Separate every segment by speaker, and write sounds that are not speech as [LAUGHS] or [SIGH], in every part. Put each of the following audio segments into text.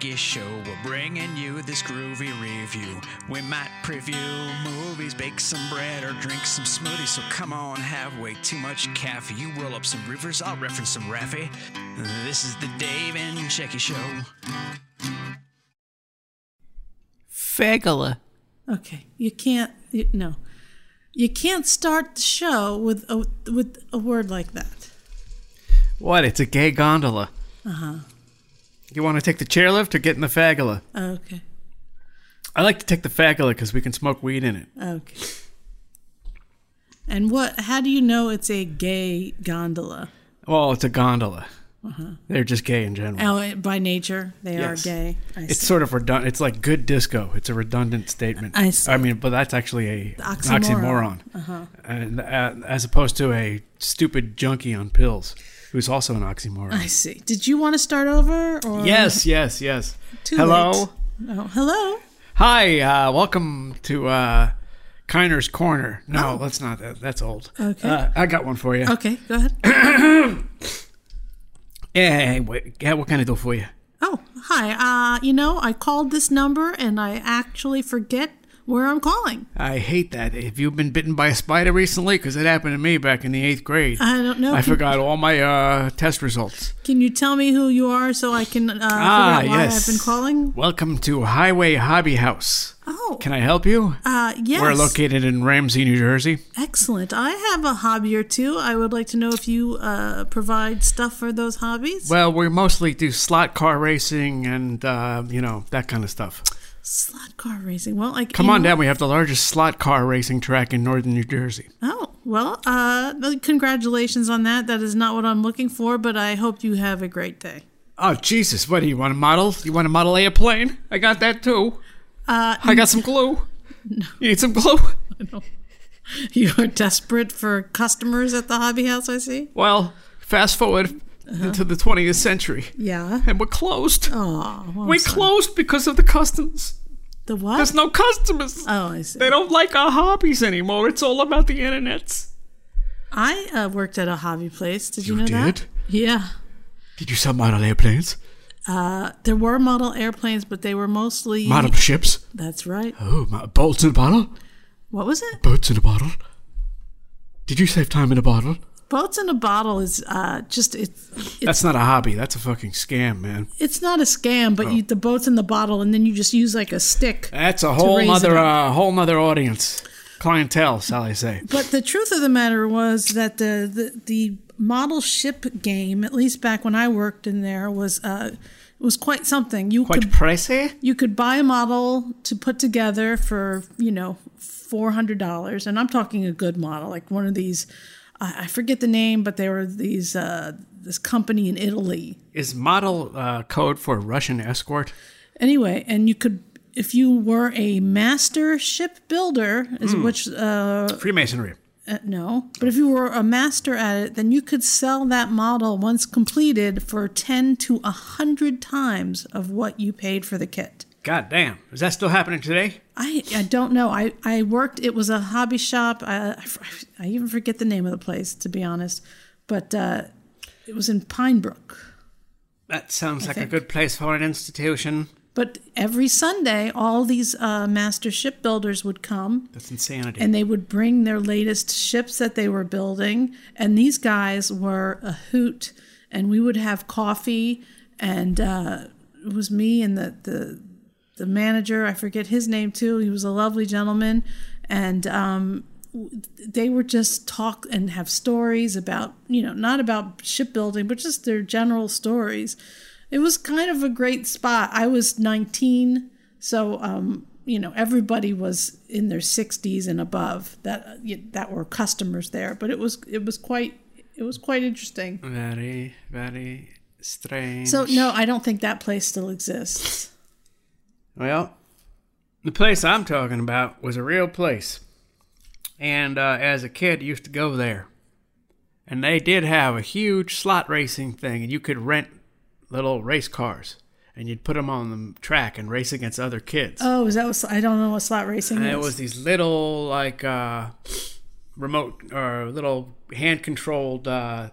Speaker 1: Dave Show. We're bringing you this groovy review. We might preview movies, bake some bread, or drink some smoothies. So come on, have way too much caffeine. You roll up some rivers, I'll reference some Raffi. This is the Dave and Shecky Show.
Speaker 2: Fagula.
Speaker 3: Okay, you can't. You, no, you can't start the show with a with a word like that.
Speaker 2: What? It's a gay gondola. Uh huh. You want to take the chairlift or get in the fagula?
Speaker 3: Okay,
Speaker 2: I like to take the fagula because we can smoke weed in it.
Speaker 3: okay. And what? How do you know it's a gay gondola?
Speaker 2: Well, it's a gondola. Uh-huh. They're just gay in general.
Speaker 3: Oh, by nature, they
Speaker 2: Yes.
Speaker 3: are gay. I
Speaker 2: It's
Speaker 3: see.
Speaker 2: sort of redundant. It's like good disco. It's a redundant statement.
Speaker 3: I see.
Speaker 2: I mean, but that's actually a an
Speaker 3: Oxymoron.
Speaker 2: oxymoron, and uh, as opposed to a stupid junkie on pills, who's also an oxymoron.
Speaker 3: I see. Did you want to start over? Or
Speaker 2: yes, yes, yes.
Speaker 3: Too
Speaker 2: Hello.
Speaker 3: late. Oh, hello.
Speaker 2: Hi, uh, welcome to uh, Kiner's Corner. No, that's not that. That's old.
Speaker 3: Okay.
Speaker 2: Uh, I got one for you.
Speaker 3: Okay, go ahead. [COUGHS]
Speaker 2: Hey, wait, what can I do for you?
Speaker 3: Oh, hi. Uh, you know, I called this number and I actually forget where I'm calling.
Speaker 2: I hate that. Have you been bitten by a spider recently? Because it happened to me back in the eighth grade.
Speaker 3: I don't know.
Speaker 2: I
Speaker 3: Can-
Speaker 2: forgot all my uh, test results.
Speaker 3: Can you tell me who you are so I can uh,
Speaker 2: Ah,
Speaker 3: figure out why
Speaker 2: yes.
Speaker 3: I've been calling?
Speaker 2: Welcome to Highway Hobby House.
Speaker 3: Oh,
Speaker 2: Can I help you?
Speaker 3: uh, yes.
Speaker 2: We're located in Ramsey, New Jersey.
Speaker 3: Excellent. I have a hobby or two. I would like to know if you uh, provide stuff for those hobbies.
Speaker 2: Well, we mostly do slot car racing and, uh, you know, that kind of stuff.
Speaker 3: Slot car racing. Well, I
Speaker 2: Come on
Speaker 3: know-
Speaker 2: down. We have the largest slot car racing track in northern New Jersey.
Speaker 3: Oh well, uh, congratulations on that. That is not what I'm looking for, but I hope you have a great day.
Speaker 2: Oh, Jesus. What do you want a model? You want a model airplane? I got that too.
Speaker 3: Uh,
Speaker 2: I got some glue. You need some glue? [LAUGHS] I know.
Speaker 3: You are desperate for customers at the hobby house. I see.
Speaker 2: Well, fast forward
Speaker 3: Uh-huh.
Speaker 2: into the 20th century,
Speaker 3: Yeah.
Speaker 2: and we're closed.
Speaker 3: Oh, well,
Speaker 2: we're
Speaker 3: sorry.
Speaker 2: closed because of the customs.
Speaker 3: The what?
Speaker 2: There's no customers.
Speaker 3: oh, I see.
Speaker 2: They don't like our hobbies anymore. It's all about the internet.
Speaker 3: I uh, worked at a hobby place. Did you,
Speaker 2: You
Speaker 3: know that? Yeah.
Speaker 2: Did you sell model airplanes?
Speaker 3: Uh, there were model airplanes, but they were mostly.
Speaker 2: Model ships?
Speaker 3: That's right.
Speaker 2: Oh, mo- boats in a bottle?
Speaker 3: What was it?
Speaker 2: Boats in a bottle? Did you save time in a bottle?
Speaker 3: Boats in a bottle is uh, just it's it's,
Speaker 2: That's not a hobby. That's a fucking scam, man.
Speaker 3: it's not a scam, but
Speaker 2: Oh.
Speaker 3: you, the boats in the bottle, and then you just use like a stick.
Speaker 2: That's a whole nother, uh, whole nother audience. Clientele, shall I say.
Speaker 3: But the truth of the matter was that the, the, the model ship game, at least back when I worked in there, was uh, was quite something. You
Speaker 2: Quite
Speaker 3: could
Speaker 2: pricey?
Speaker 3: you could buy a model to put together for you know four hundred dollars, and I'm talking a good model, like one of these. I I forget the name, but they were these uh, this company in Italy.
Speaker 2: Is model uh, code for Russian escort?
Speaker 3: Anyway, and you could. If you were a master ship builder, is which uh,
Speaker 2: Freemasonry.
Speaker 3: Uh, no, but if you were a master at it, then you could sell that model once completed for 10 to 100 times of what you paid for the kit.
Speaker 2: God damn. Is that still happening today?
Speaker 3: I, I don't know. I, I worked, it was a hobby shop. I, I, I even forget the name of the place, to be honest, but uh, it was in Pinebrook.
Speaker 2: That sounds like a good place for an institution.
Speaker 3: But every Sunday, all these uh, master shipbuilders would come
Speaker 2: That's insanity.
Speaker 3: and they would bring their latest ships that they were building and these guys were a hoot and we would have coffee and uh, it was me and the, the the manager i forget his name too he was a lovely gentleman and um, they were just talk and have stories about you know not about shipbuilding but just their general stories. It was kind of a great spot. I was 19 so um, you know everybody was in their 60s and above that that were customers there but it was it was quite it was quite interesting.
Speaker 2: Very, very strange.
Speaker 3: so no i don't think that place still exists
Speaker 2: Well, the place I'm talking about was a real place. And uh, as a kid, I used to go there. And they did have a huge slot racing thing, and you could rent little race cars. And you'd put them on the track and race against other kids.
Speaker 3: oh is that what i don't know what slot racing
Speaker 2: and
Speaker 3: is
Speaker 2: it was these little, like, uh, remote or little hand controlled uh,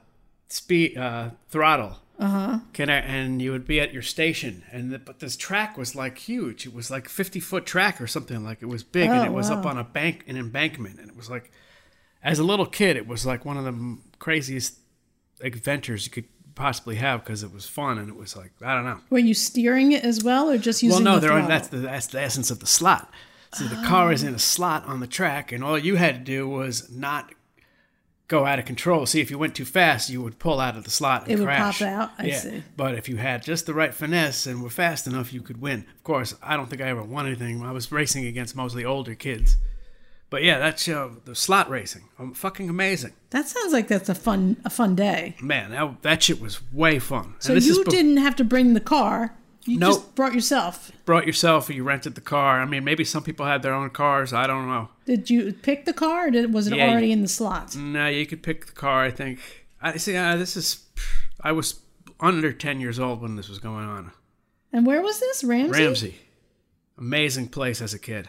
Speaker 2: speed uh, throttle. Uh-huh. Can I, and you would be at your station, and the, but this track was like huge. It was like fifty foot track or something. Like it was big, and
Speaker 3: Oh,
Speaker 2: it was up on a bank, an embankment, and it was like, as a little kid, it was like one of the craziest adventures you could possibly have because it was fun and it was like I don't know.
Speaker 3: were you steering it as well or just using?
Speaker 2: Well, no,
Speaker 3: the
Speaker 2: that's the that's the essence of the slot. So the car is in a slot on the track, and all you had to do was not go out of control. See, if you went too fast, you would pull out of the slot and
Speaker 3: It would pop out? I
Speaker 2: yeah.
Speaker 3: see.
Speaker 2: But if you had just the right finesse and were fast enough, you could win. Of course, I don't think I ever won anything. I was racing against mostly older kids. But yeah, that show, the slot racing, um, fucking amazing,
Speaker 3: that sounds like that's a fun a fun day
Speaker 2: man. That, that shit was way fun.
Speaker 3: so you
Speaker 2: bef-
Speaker 3: didn't have to bring the car you
Speaker 2: Nope.
Speaker 3: just brought yourself
Speaker 2: brought yourself, you rented the car. I mean, maybe some people had their own cars. I don't know.
Speaker 3: did you pick the car or did, was it
Speaker 2: Yeah,
Speaker 3: already
Speaker 2: you-
Speaker 3: in the slots
Speaker 2: No, you could pick the car. I think. I see. Uh, this is. I was under ten years old when this was going on.
Speaker 3: and where was this ramsey
Speaker 2: Ramsey, amazing place as a kid.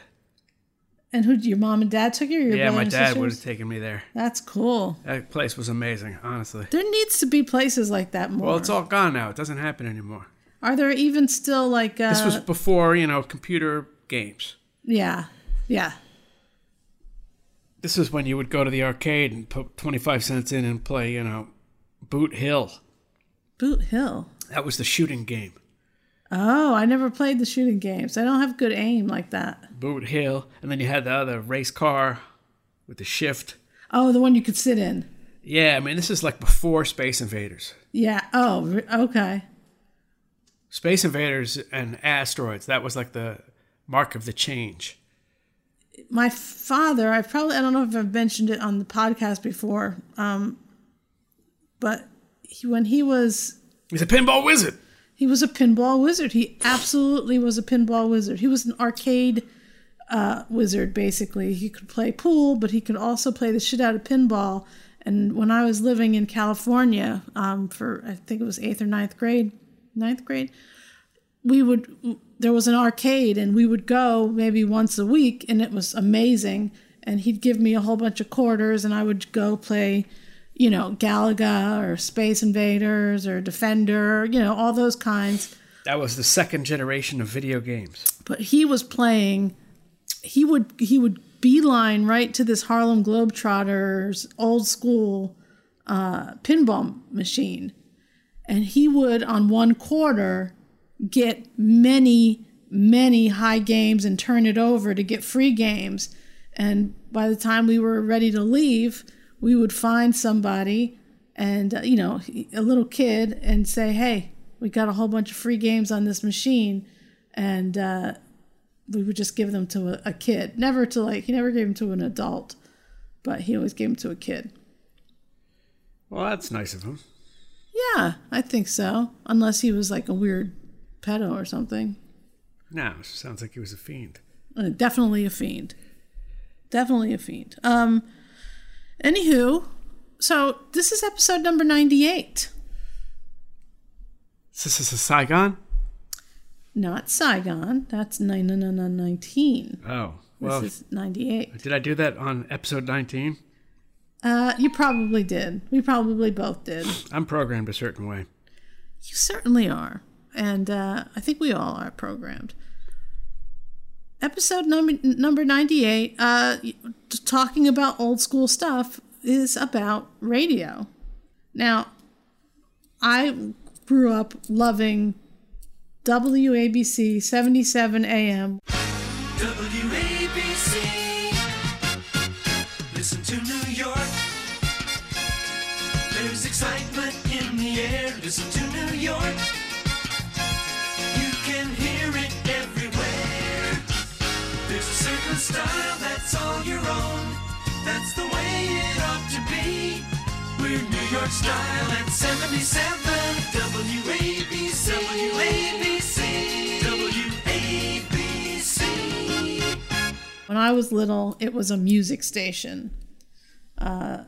Speaker 3: and who your mom and dad took you or your
Speaker 2: yeah, my dad would have taken me there.
Speaker 3: that's cool
Speaker 2: That place was amazing, honestly.
Speaker 3: there needs to be places like that more
Speaker 2: Well, it's all gone now. It doesn't happen anymore.
Speaker 3: Are there even still like uh
Speaker 2: This was before you know computer games.
Speaker 3: yeah yeah
Speaker 2: This is when you would go to the arcade and put twenty five cents in and play. You know, Boot Hill.
Speaker 3: boot hill
Speaker 2: That was the shooting game.
Speaker 3: oh i never played the shooting games i don't have good aim like that
Speaker 2: Boot Hill, and then you had the other race car with the shift.
Speaker 3: oh the one you could sit in
Speaker 2: Yeah, I mean this is like before Space Invaders.
Speaker 3: yeah oh okay
Speaker 2: Space Invaders and asteroids. That was like the mark of the change.
Speaker 3: my father i probably i don't know if i've mentioned it on the podcast before um but he, when he was
Speaker 2: He's a pinball wizard.
Speaker 3: he was a pinball wizard he absolutely was a pinball wizard he was an arcade uh, wizard basically he could play pool but he could also play the shit out of pinball and when i was living in california um, for i think it was eighth or ninth grade ninth grade we would there was an arcade and we would go maybe once a week and it was amazing. And he'd give me a whole bunch of quarters and i would go play you know galaga or space invaders or defender you know all those kinds.
Speaker 2: That was the second generation of video games.
Speaker 3: but he was playing he would he would beeline right to this harlem globetrotters old school uh, pinball machine and he would on one quarter get many many high games and turn it over to get free games. And by the time we were ready to leave we would find somebody and uh, you know a little kid and say hey we got a whole bunch of free games on this machine. And uh, we would just give them to a, a kid. Never to like he never gave them to an adult but he always gave them to a kid.
Speaker 2: Well, that's nice of him.
Speaker 3: Yeah i think so unless he was like a weird pedo or something
Speaker 2: No, sounds like he was a fiend.
Speaker 3: Uh, definitely a fiend. Definitely a fiend. Um, anywho, so this is episode number 98.
Speaker 2: This is a Saigon.
Speaker 3: Not Saigon. That's 19.
Speaker 2: Oh,
Speaker 3: This
Speaker 2: well,
Speaker 3: is 98.
Speaker 2: did I do that on episode nineteen?
Speaker 3: Uh, you probably did. We probably both did.
Speaker 2: I'm programmed a certain way.
Speaker 3: You certainly are. And uh, I think we all are programmed. Episode number, number 98, uh, talking about old school stuff, is about radio. Now, I grew up loving WABC 77 AM.
Speaker 1: WABC. York. You can hear it everywhere. all your own. That's the way it ought to be. We're New York style at 77 WABC. WABC. WABC.
Speaker 3: When I was little, it was a music station. Uh,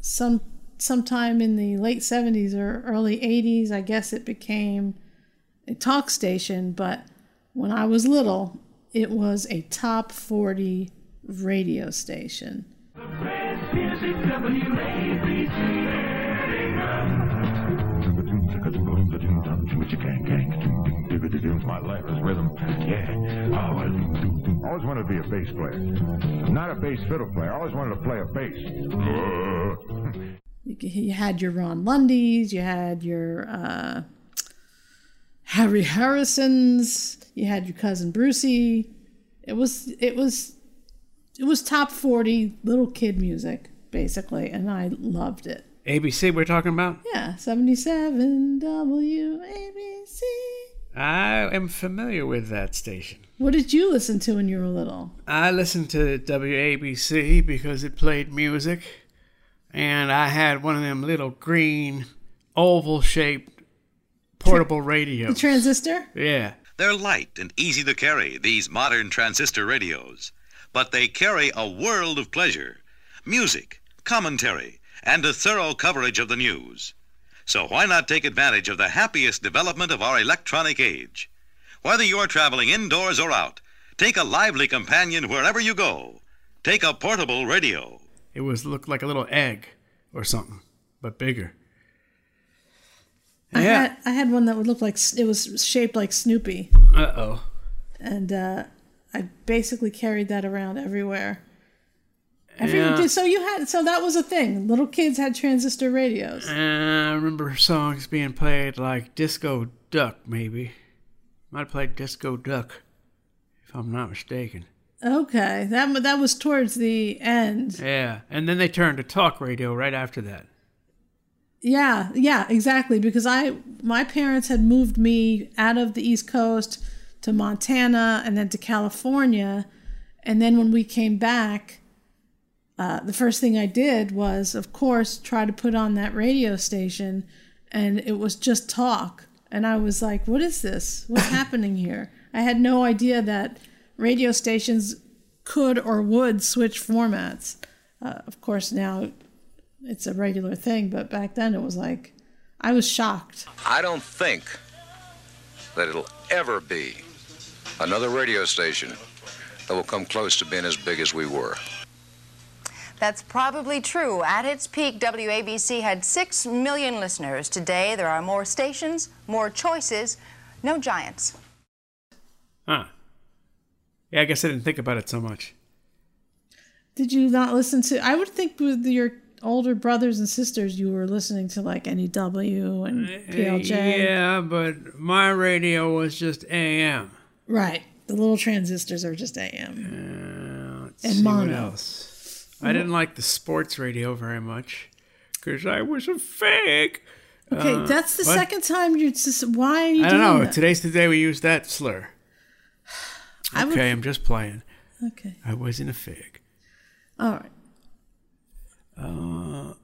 Speaker 3: some sometime in the late 70s or early 80s, I guess it became a talk station, but when I was little, it was a top 40 radio station.
Speaker 4: My life is rhythm. Yeah. Oh, I always wanted to be a bass player. Not a bass fiddle player. I always wanted to play a bass.
Speaker 3: You, had your Ron Lundys, you had your uh, Harry Harrisons, you had your cousin Brucey. It was it was it was top 40 little kid music basically and I loved it.
Speaker 2: ABC we're talking about?
Speaker 3: Yeah, 77 WABC.
Speaker 2: I am familiar with that station.
Speaker 3: What did you listen to when you were little?
Speaker 2: I listened to WABC because it played music, and I had one of them little green, oval shaped portable
Speaker 3: The
Speaker 2: radios.
Speaker 3: transistor?
Speaker 2: yeah.
Speaker 5: They're light and easy to carry, these modern transistor radios. But they carry a world of pleasure music, commentary, and a thorough coverage of the news. So why not take advantage of the happiest development of our electronic age? Whether you're traveling indoors or out, take a lively companion wherever you go. Take a portable radio.
Speaker 2: It was looked like a little egg or something, but bigger.
Speaker 3: I
Speaker 2: Yeah.
Speaker 3: had I had one that would look like it was shaped like Snoopy
Speaker 2: Uh oh.
Speaker 3: and uh, I basically carried that around everywhere. Every,
Speaker 2: Yeah.
Speaker 3: So you had so that was a thing. Little kids had transistor radios.
Speaker 2: I remember songs being played like Disco Duck, maybe. Might have played Disco Duck, if I'm not mistaken.
Speaker 3: Okay, that that was towards the end.
Speaker 2: Yeah, and then they turned to talk radio right after that.
Speaker 3: Yeah, yeah, exactly. Because I my parents had moved me out of the East Coast to Montana and then to California, and then when we came back, uh, the first thing I did was, of course, try to put on that radio station, and it was just talk. And I was like, "What is this? What's [LAUGHS] happening here?" I had no idea that radio stations could or would switch formats. Uh, of course, now it's a regular thing, but back then it was like I was shocked.
Speaker 6: I don't think that it'll ever be another radio station that will come close to being as big as we were.
Speaker 7: That's probably true. At its peak, WABC had 6 million listeners. Today, there are more stations, more choices, no giants.
Speaker 2: Huh. Yeah, I guess I didn't think about it so much.
Speaker 3: Did you not listen to? I would think with your older brothers and sisters, you were listening to like NEW and PLJ.
Speaker 2: Yeah, but my radio was just AM.
Speaker 3: Right. The little transistors are just AM.
Speaker 2: Uh,
Speaker 3: And mono.
Speaker 2: else. I didn't like the sports radio very much because I was a fake.
Speaker 3: Okay, that's the
Speaker 2: Uh, what?
Speaker 3: second time you're just. Why are you
Speaker 2: I don't know.
Speaker 3: that?
Speaker 2: Today's the day we use that slur.
Speaker 3: I would-
Speaker 2: Okay, I'm just playing.
Speaker 3: Okay.
Speaker 2: I wasn't a fig.
Speaker 3: All right.
Speaker 2: Uh,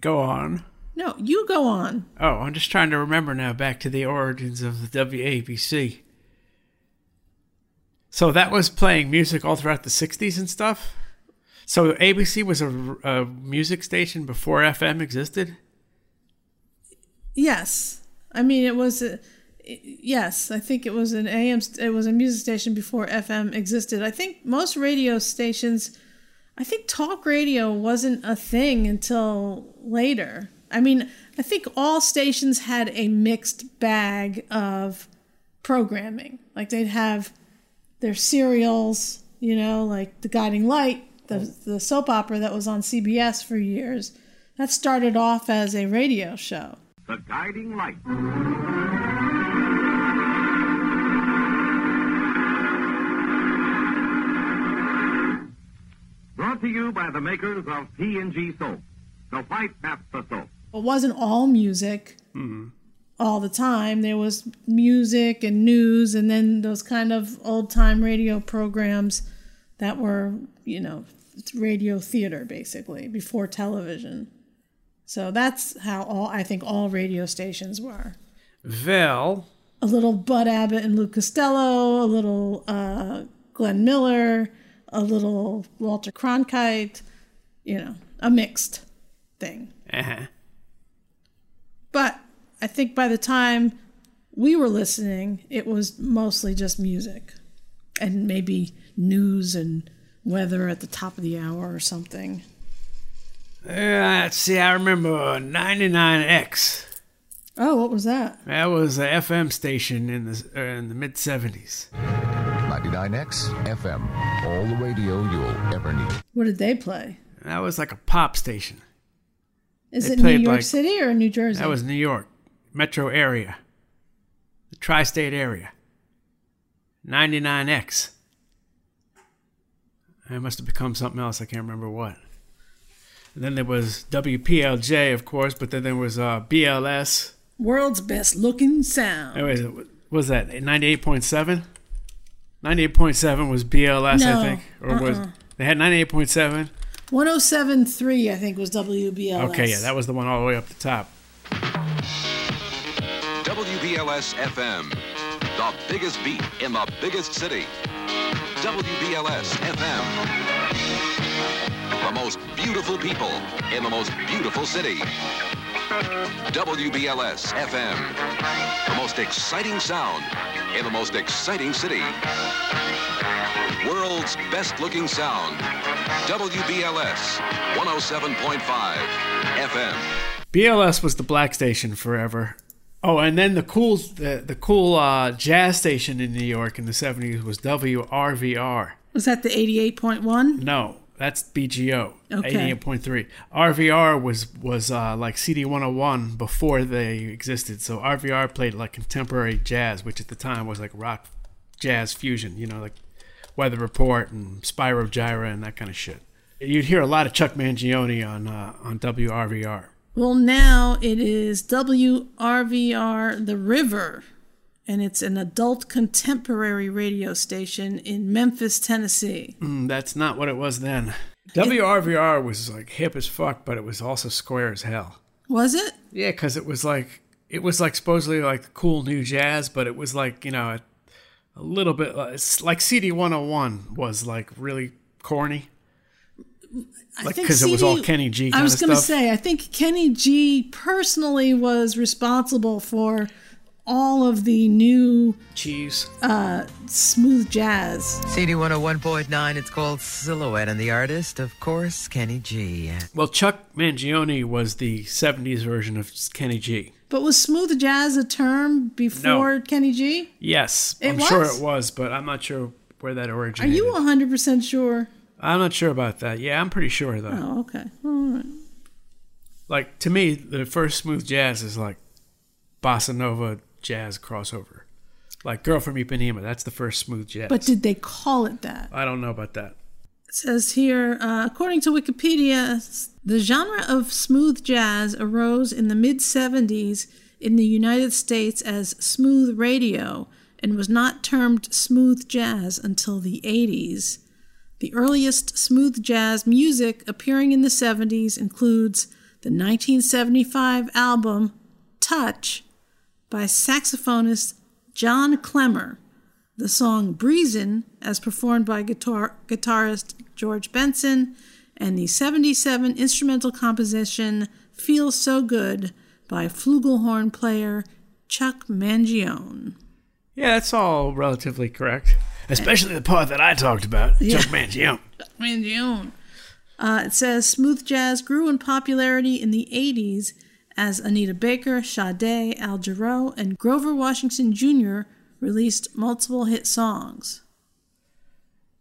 Speaker 2: Go on.
Speaker 3: No, you go on.
Speaker 2: Oh, I'm just trying to remember now back to the origins of the WABC. So that was playing music all throughout the 60s and stuff? So ABC was a, a music station before FM existed?
Speaker 3: Yes, I mean it was. A, yes, I think it was an AM. It was a music station before FM existed. I think most radio stations. I think talk radio wasn't a thing until later. I mean, I think all stations had a mixed bag of programming. Like they'd have their serials, you know, like The Guiding Light, the, the soap opera that was on CBS for years. That started off as a radio show.
Speaker 8: The Guiding Light. To you by the makers of P&G soap. the white that's the soap.
Speaker 3: It wasn't all music. all the time. There was music and news, and then those kind of old time radio programs that were, you know, radio theater basically before television. So that's how all I think all radio stations were.
Speaker 2: Well,
Speaker 3: A little Bud Abbott and Lou Costello, a little uh, Glenn Miller, a little Walter Cronkite, you know, a mixed thing.
Speaker 2: uh-huh.
Speaker 3: But I think by the time we were listening, it was mostly just music and maybe news and weather at the top of the hour or something.
Speaker 2: Uh, let's see, I remember 99X.
Speaker 3: Oh, what was that?
Speaker 2: That was a FM station in the uh, in the mid 70s.
Speaker 9: 99X FM. All the radio you'll ever need.
Speaker 3: What did they play?
Speaker 2: That was like a pop station.
Speaker 3: Is
Speaker 2: They
Speaker 3: it New York
Speaker 2: like-
Speaker 3: City or New Jersey?
Speaker 2: That was New York, metro area, the tri state area. 99X. It must have become something else. I can't remember what. And then there was WPLJ, of course, but then there was uh, BLS.
Speaker 3: World's best looking sound.
Speaker 2: Anyways, what was that 98.7? 98.7 was BLS,
Speaker 3: No,
Speaker 2: I think. Or was
Speaker 3: uh-uh.
Speaker 2: they had 98.7?
Speaker 3: 1073, I think, was WBLS.
Speaker 2: Okay, yeah, that was the one all the way up the top.
Speaker 10: WBLS FM, the biggest beat in the biggest city. WBLS FM, the most beautiful people in the most beautiful city. WBLS FM, the most exciting sound in the most exciting city. World's best looking sound. WBLS 107.5 FM.
Speaker 2: BLS was the black station forever. Oh, and then the cool the, the cool uh, jazz station in New York in the 70s was WRVR.
Speaker 3: Was that the 88.1?
Speaker 2: No, that's BGO.
Speaker 3: Okay.
Speaker 2: 88.3. RVR was was uh, like CD 101 before they existed. So RVR played like contemporary jazz, which at the time was like rock jazz fusion, you know, like Weather Report and Spyro Gyra and that kind of shit. You'd hear a lot of Chuck Mangione on uh, on WRVR.
Speaker 3: Well, now it is WRVR The River, and it's an adult contemporary radio station in Memphis, Tennessee.
Speaker 2: Mm, that's not what it was then. [LAUGHS] WRVR was like hip as fuck, but it was also square as hell.
Speaker 3: Was it?
Speaker 2: Yeah, because it was like it was like supposedly like cool new jazz, but it was like you know a, a little bit like, like CD 101 was like really corny. Like
Speaker 3: think
Speaker 2: because it was all Kenny G.
Speaker 3: I
Speaker 2: Kind
Speaker 3: was going to say, I think Kenny G personally was responsible for all of the new
Speaker 2: cheese,
Speaker 3: uh, smooth jazz.
Speaker 11: CD 101.9, it's called Silhouette, and the artist, of course, Kenny G.
Speaker 2: Well, Chuck Mangione was the 70s version of Kenny G.
Speaker 3: But was smooth jazz a term before Kenny G?
Speaker 2: Yes,
Speaker 3: It
Speaker 2: I'm sure it was, but I'm not sure where that originated.
Speaker 3: Are
Speaker 2: originated.
Speaker 3: you 100% sure?
Speaker 2: I'm not sure about that. Yeah, I'm pretty sure though.
Speaker 3: Oh, okay. All right.
Speaker 2: Like to me, the first smooth jazz is like bossa nova jazz crossover. Like Girl from Ipanema, that's the first smooth jazz.
Speaker 3: But did they call it that?
Speaker 2: I don't know about that.
Speaker 3: It says here, uh, according to Wikipedia, the genre of smooth jazz arose in the mid 70s in the United States as smooth radio and was not termed smooth jazz until the 80s. The earliest smooth jazz music appearing in the 70s includes the 1975 album Touch by saxophonist John Clemmer, the song Breezin', as performed by guitar- guitarist George Benson, and the 77 instrumental composition Feels So Good by flugelhorn player Chuck Mangione.
Speaker 2: Yeah, that's all relatively correct. Especially the part that I talked about,
Speaker 3: Yeah.
Speaker 2: Chuck Mangione. [LAUGHS]
Speaker 3: Mangione. Uh, it says smooth jazz grew in popularity in the 80s as Anita Baker, Sade, Al Jarreau, and Grover Washington Jr. released multiple hit songs.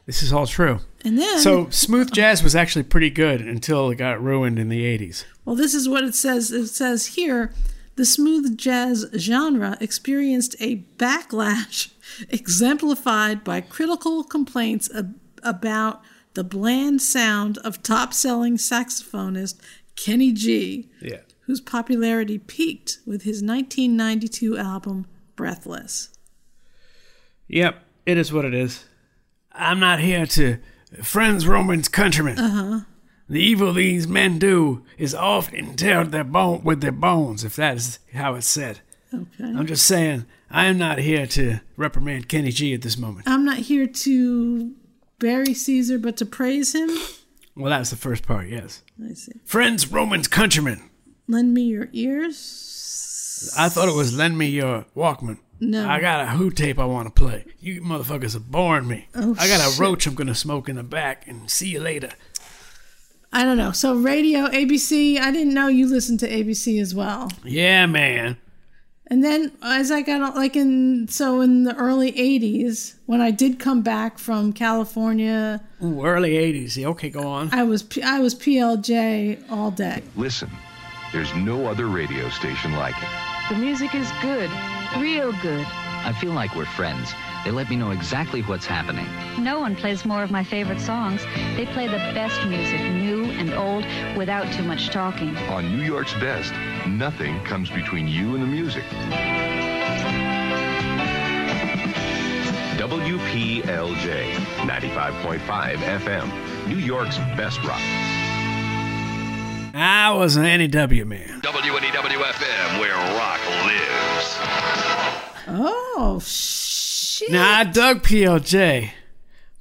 Speaker 2: This is all true.
Speaker 3: And then,
Speaker 2: So smooth jazz was actually pretty good until it got ruined in the 80s.
Speaker 3: well, this is what it says. It says here the smooth jazz genre experienced a backlash [LAUGHS] exemplified by critical complaints ab- about the bland sound of top selling saxophonist Kenny G.
Speaker 2: Yeah.
Speaker 3: Who whose popularity peaked with his 1992 album Breathless.
Speaker 2: Yep, it is what it is. I'm not here to friends, Romans, countrymen.
Speaker 3: Uh huh.
Speaker 2: The evil these men do is often tear their bone with their bones, if that is how it's said.
Speaker 3: Okay.
Speaker 2: I'm just saying, I am not here to reprimand Kenny G at this moment.
Speaker 3: I'm not here to bury Caesar, but to praise him.
Speaker 2: Well, that's the first part, yes.
Speaker 3: I see.
Speaker 2: Friends, Romans, countrymen.
Speaker 3: Lend me your ears.
Speaker 2: I thought it was lend me your Walkman.
Speaker 3: No.
Speaker 2: I got a Who tape I want to play. You motherfuckers are boring me.
Speaker 3: Oh,
Speaker 2: I got a
Speaker 3: shit.
Speaker 2: roach I'm going to smoke in the back and see you later.
Speaker 3: I don't know. So radio, ABC. I didn't know you listened to ABC as well.
Speaker 2: Yeah, man.
Speaker 3: And then as I got like in so in the early '80s, when I did come back from California,
Speaker 2: Ooh, early 80s. Yeah, okay, go on.
Speaker 3: I was P- I was PLJ all day.
Speaker 12: Listen, there's no other radio station like it.
Speaker 13: The music is good, real good.
Speaker 14: I feel like we're friends. They let me know exactly what's happening.
Speaker 15: No one plays more of my favorite songs. They play the best music, new and old, without too much talking.
Speaker 12: On New York's best, nothing comes between you and the music. WPLJ 95.5 FM, New York's best rock.
Speaker 2: I was an NEW man.
Speaker 12: WNEW-FM, where rock lives.
Speaker 3: Oh shit!
Speaker 2: Now, I dug PLJ,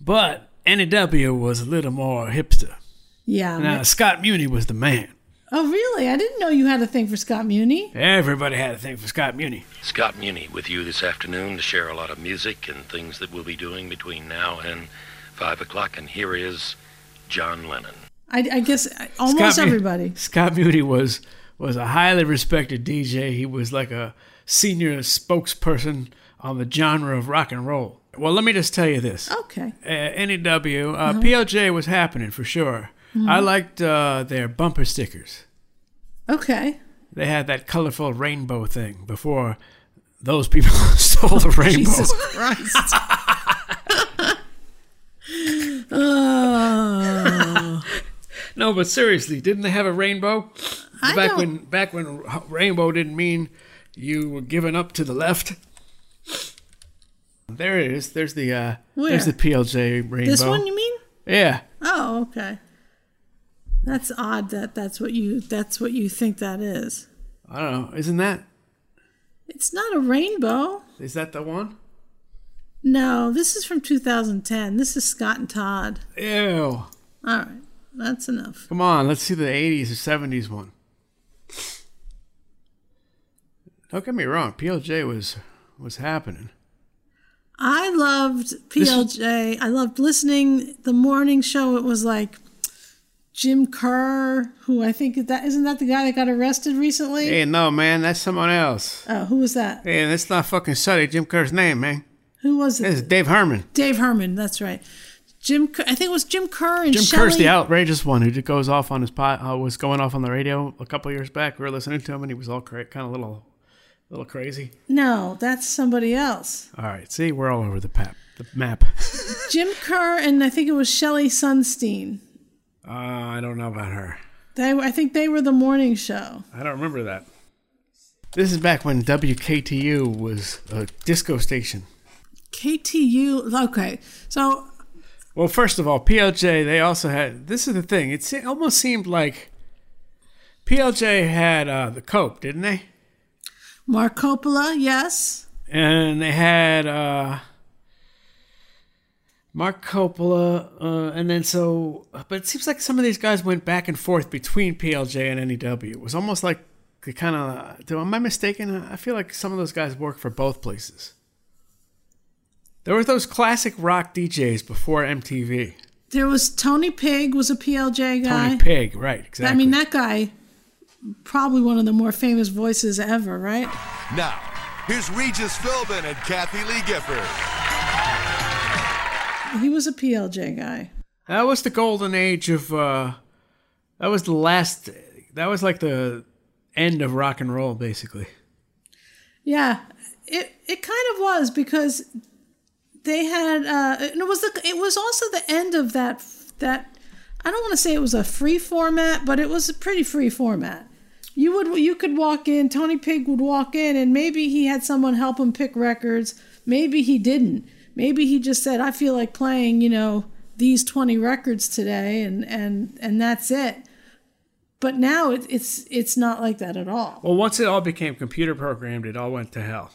Speaker 2: but NEW was a little more hipster.
Speaker 3: Yeah.
Speaker 2: Now,
Speaker 3: ma-
Speaker 2: Scott Muni was the man.
Speaker 3: oh really? I didn't know you had a thing for Scott Muni.
Speaker 2: Everybody had a thing for Scott Muni.
Speaker 16: Scott Muni with you this afternoon to share a lot of music and things that we'll be doing between now and 5 o'clock. And here is John Lennon.
Speaker 3: I, I guess almost
Speaker 2: Scott
Speaker 3: everybody.
Speaker 2: Scott Muni was was a highly respected DJ. He was like a senior spokesperson on the genre of rock and roll. Well, let me just tell you this.
Speaker 3: Okay.
Speaker 2: Uh, NEW, uh,
Speaker 3: Uh-huh.
Speaker 2: PLJ was happening for sure.
Speaker 3: Mhm.
Speaker 2: I liked uh, their bumper stickers.
Speaker 3: Okay.
Speaker 2: They had that colorful rainbow thing before those people [LAUGHS] stole the [LAUGHS] rainbow.
Speaker 3: Jesus Christ. [LAUGHS] oh.
Speaker 2: No, but seriously, didn't they have a rainbow?
Speaker 3: I
Speaker 2: back
Speaker 3: don't-
Speaker 2: when back when rainbow didn't mean you were giving up to the left. There it is. There's the uh
Speaker 3: Where?
Speaker 2: there's the PLJ rainbow.
Speaker 3: This one you mean?
Speaker 2: Yeah.
Speaker 3: Oh, okay. That's odd that that's what you that's what you think that is.
Speaker 2: I don't know. Isn't that
Speaker 3: It's not a rainbow.
Speaker 2: is that the one?
Speaker 3: No, this is from 2010. This is Scott and Todd.
Speaker 2: Ew.
Speaker 3: All right. That's enough.
Speaker 2: Come on, let's see the 80s or 70s one. Don't get me wrong, PLJ was was happening.
Speaker 3: I loved PLJ. I loved listening the morning show. It was like Jim Kerr, who I think that isn't that the guy that got arrested recently?
Speaker 2: Hey, no, man, that's someone else.
Speaker 3: Oh, who was that?
Speaker 2: Hey, that's not fucking Suddy Jim Kerr's name, man.
Speaker 3: Who was it?
Speaker 2: It's Dave Herman.
Speaker 3: Dave Herman. That's right. Jim. I think it was Jim Kerr and
Speaker 2: Jim
Speaker 3: Shelley.
Speaker 2: Kerr's the outrageous one who just goes off on his pot. Uh, was going off on the radio a couple years back. We were listening to him, and he was all cra- kind of little, little crazy.
Speaker 3: No, that's somebody else.
Speaker 2: All right, see, we're all over the map. the map. [LAUGHS]
Speaker 3: Jim Kerr and I think it was Shelli Sonstein.
Speaker 2: Uh, I don't know about her.
Speaker 3: They, I think they were the morning show.
Speaker 2: I don't remember that. This is back when WKTU was a disco station.
Speaker 3: KTU. Okay, so
Speaker 2: Well, first of all, PLJ, they also had. This is the thing. It almost seemed like PLJ had uh, the Cope, didn't they?
Speaker 3: Mark Coppola, yes.
Speaker 2: And they had uh, Mark Coppola, uh, and then so. But it seems like some of these guys went back and forth between PLJ and NEW. It was almost like they kind of. Am I mistaken? I feel like some of those guys work for both places. There were those classic rock DJs before MTV.
Speaker 3: There was Tony Pigg was a PLJ guy.
Speaker 2: Tony Pigg, right? Exactly.
Speaker 3: I mean, that guy, probably one of the more famous voices ever, right?
Speaker 17: Now, here's Regis Philbin and Kathie Lee Gifford.
Speaker 3: He was a PLJ guy.
Speaker 2: That was the golden age of. uh That was the last. That was like the end of rock and roll, basically.
Speaker 3: Yeah, it it kind of was because they had uh and it was the it was also the end of that that I don't want to say it was a free format, but it was a pretty free format. You would you could walk in, Tony Pigg would walk in and maybe he had someone help him pick records, maybe he didn't. Maybe he just said I feel like playing, you know, these 20 records today and and and that's it. But now it, it's it's not like that at all.
Speaker 2: Well, once it all became computer programmed, it all went to hell.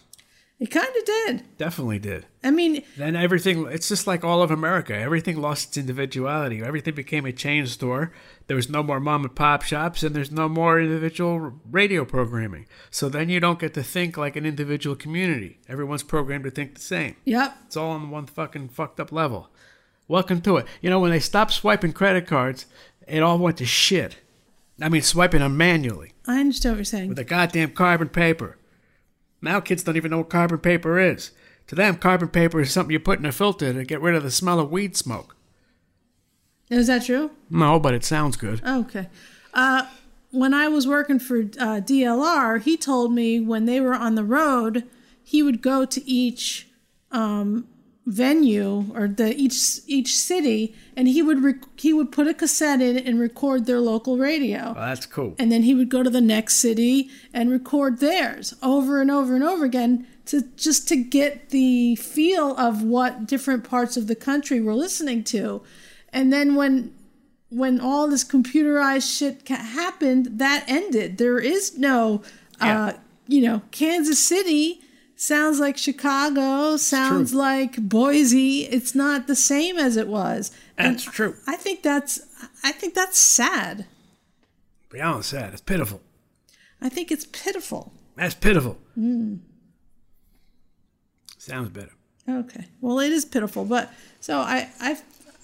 Speaker 3: It kind of did.
Speaker 2: Definitely did.
Speaker 3: I mean,
Speaker 2: Then everything, it's just like all of America. Everything lost its individuality. Everything became a chain store. There was no more mom and pop shops, and there's no more individual radio programming. So then you don't get to think like an individual community. Everyone's programmed to think the same.
Speaker 3: Yep.
Speaker 2: It's all on one fucking fucked up level. Welcome to it. You know, when they stopped swiping credit cards, it all went to shit. I mean, swiping them manually
Speaker 3: I understand what you're saying.
Speaker 2: with a goddamn carbon paper. Now kids don't even know what carbon paper is. To them, carbon paper is something you put in a filter to get rid of the smell of weed smoke.
Speaker 3: Is that true?
Speaker 2: No, but it sounds good.
Speaker 3: Okay. Uh, when I was working for uh, DLR, he told me when they were on the road, he would go to each um, venue or the each each city, and he would rec- he would put a cassette in and record their local radio.
Speaker 2: Well, that's cool.
Speaker 3: And then he would go to the next city and record theirs over and over and over again to just to get the feel of what different parts of the country were listening to. And then when when all this computerized shit ca- happened, that ended. There is no uh, you know, Kansas City sounds like Chicago, sounds like Boise. It's not the same as it was.
Speaker 2: That's true.
Speaker 3: I think that's I think that's sad.
Speaker 2: Beyond sad. It's pitiful.
Speaker 3: I think it's pitiful.
Speaker 2: That's pitiful.
Speaker 3: Mm.
Speaker 2: Sounds better.
Speaker 3: Okay. Well, it is pitiful, but so I I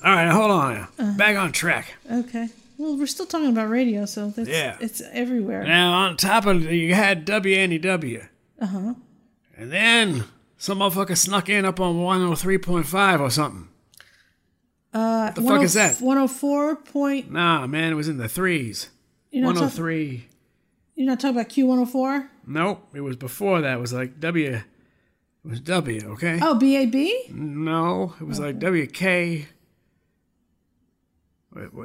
Speaker 2: All right, hold on.
Speaker 3: Uh.
Speaker 2: Back on track.
Speaker 3: okay. Well, we're still talking about radio, so that's,
Speaker 2: Yeah.
Speaker 3: it's everywhere.
Speaker 2: Now, on top of you had WNEW.
Speaker 3: Uh huh.
Speaker 2: And then some motherfucker snuck in up on 103.5 or something.
Speaker 3: Uh,
Speaker 2: What the fuck is that?
Speaker 3: One hundred four point.
Speaker 2: Nah, man, it was in the threes.
Speaker 3: You're not talking-
Speaker 2: 103.
Speaker 3: You're not talking about Q one hundred four.
Speaker 2: Nope, it was before that. It was like W. It was W, okay?
Speaker 3: Oh, B A B.
Speaker 2: No, it was like WK.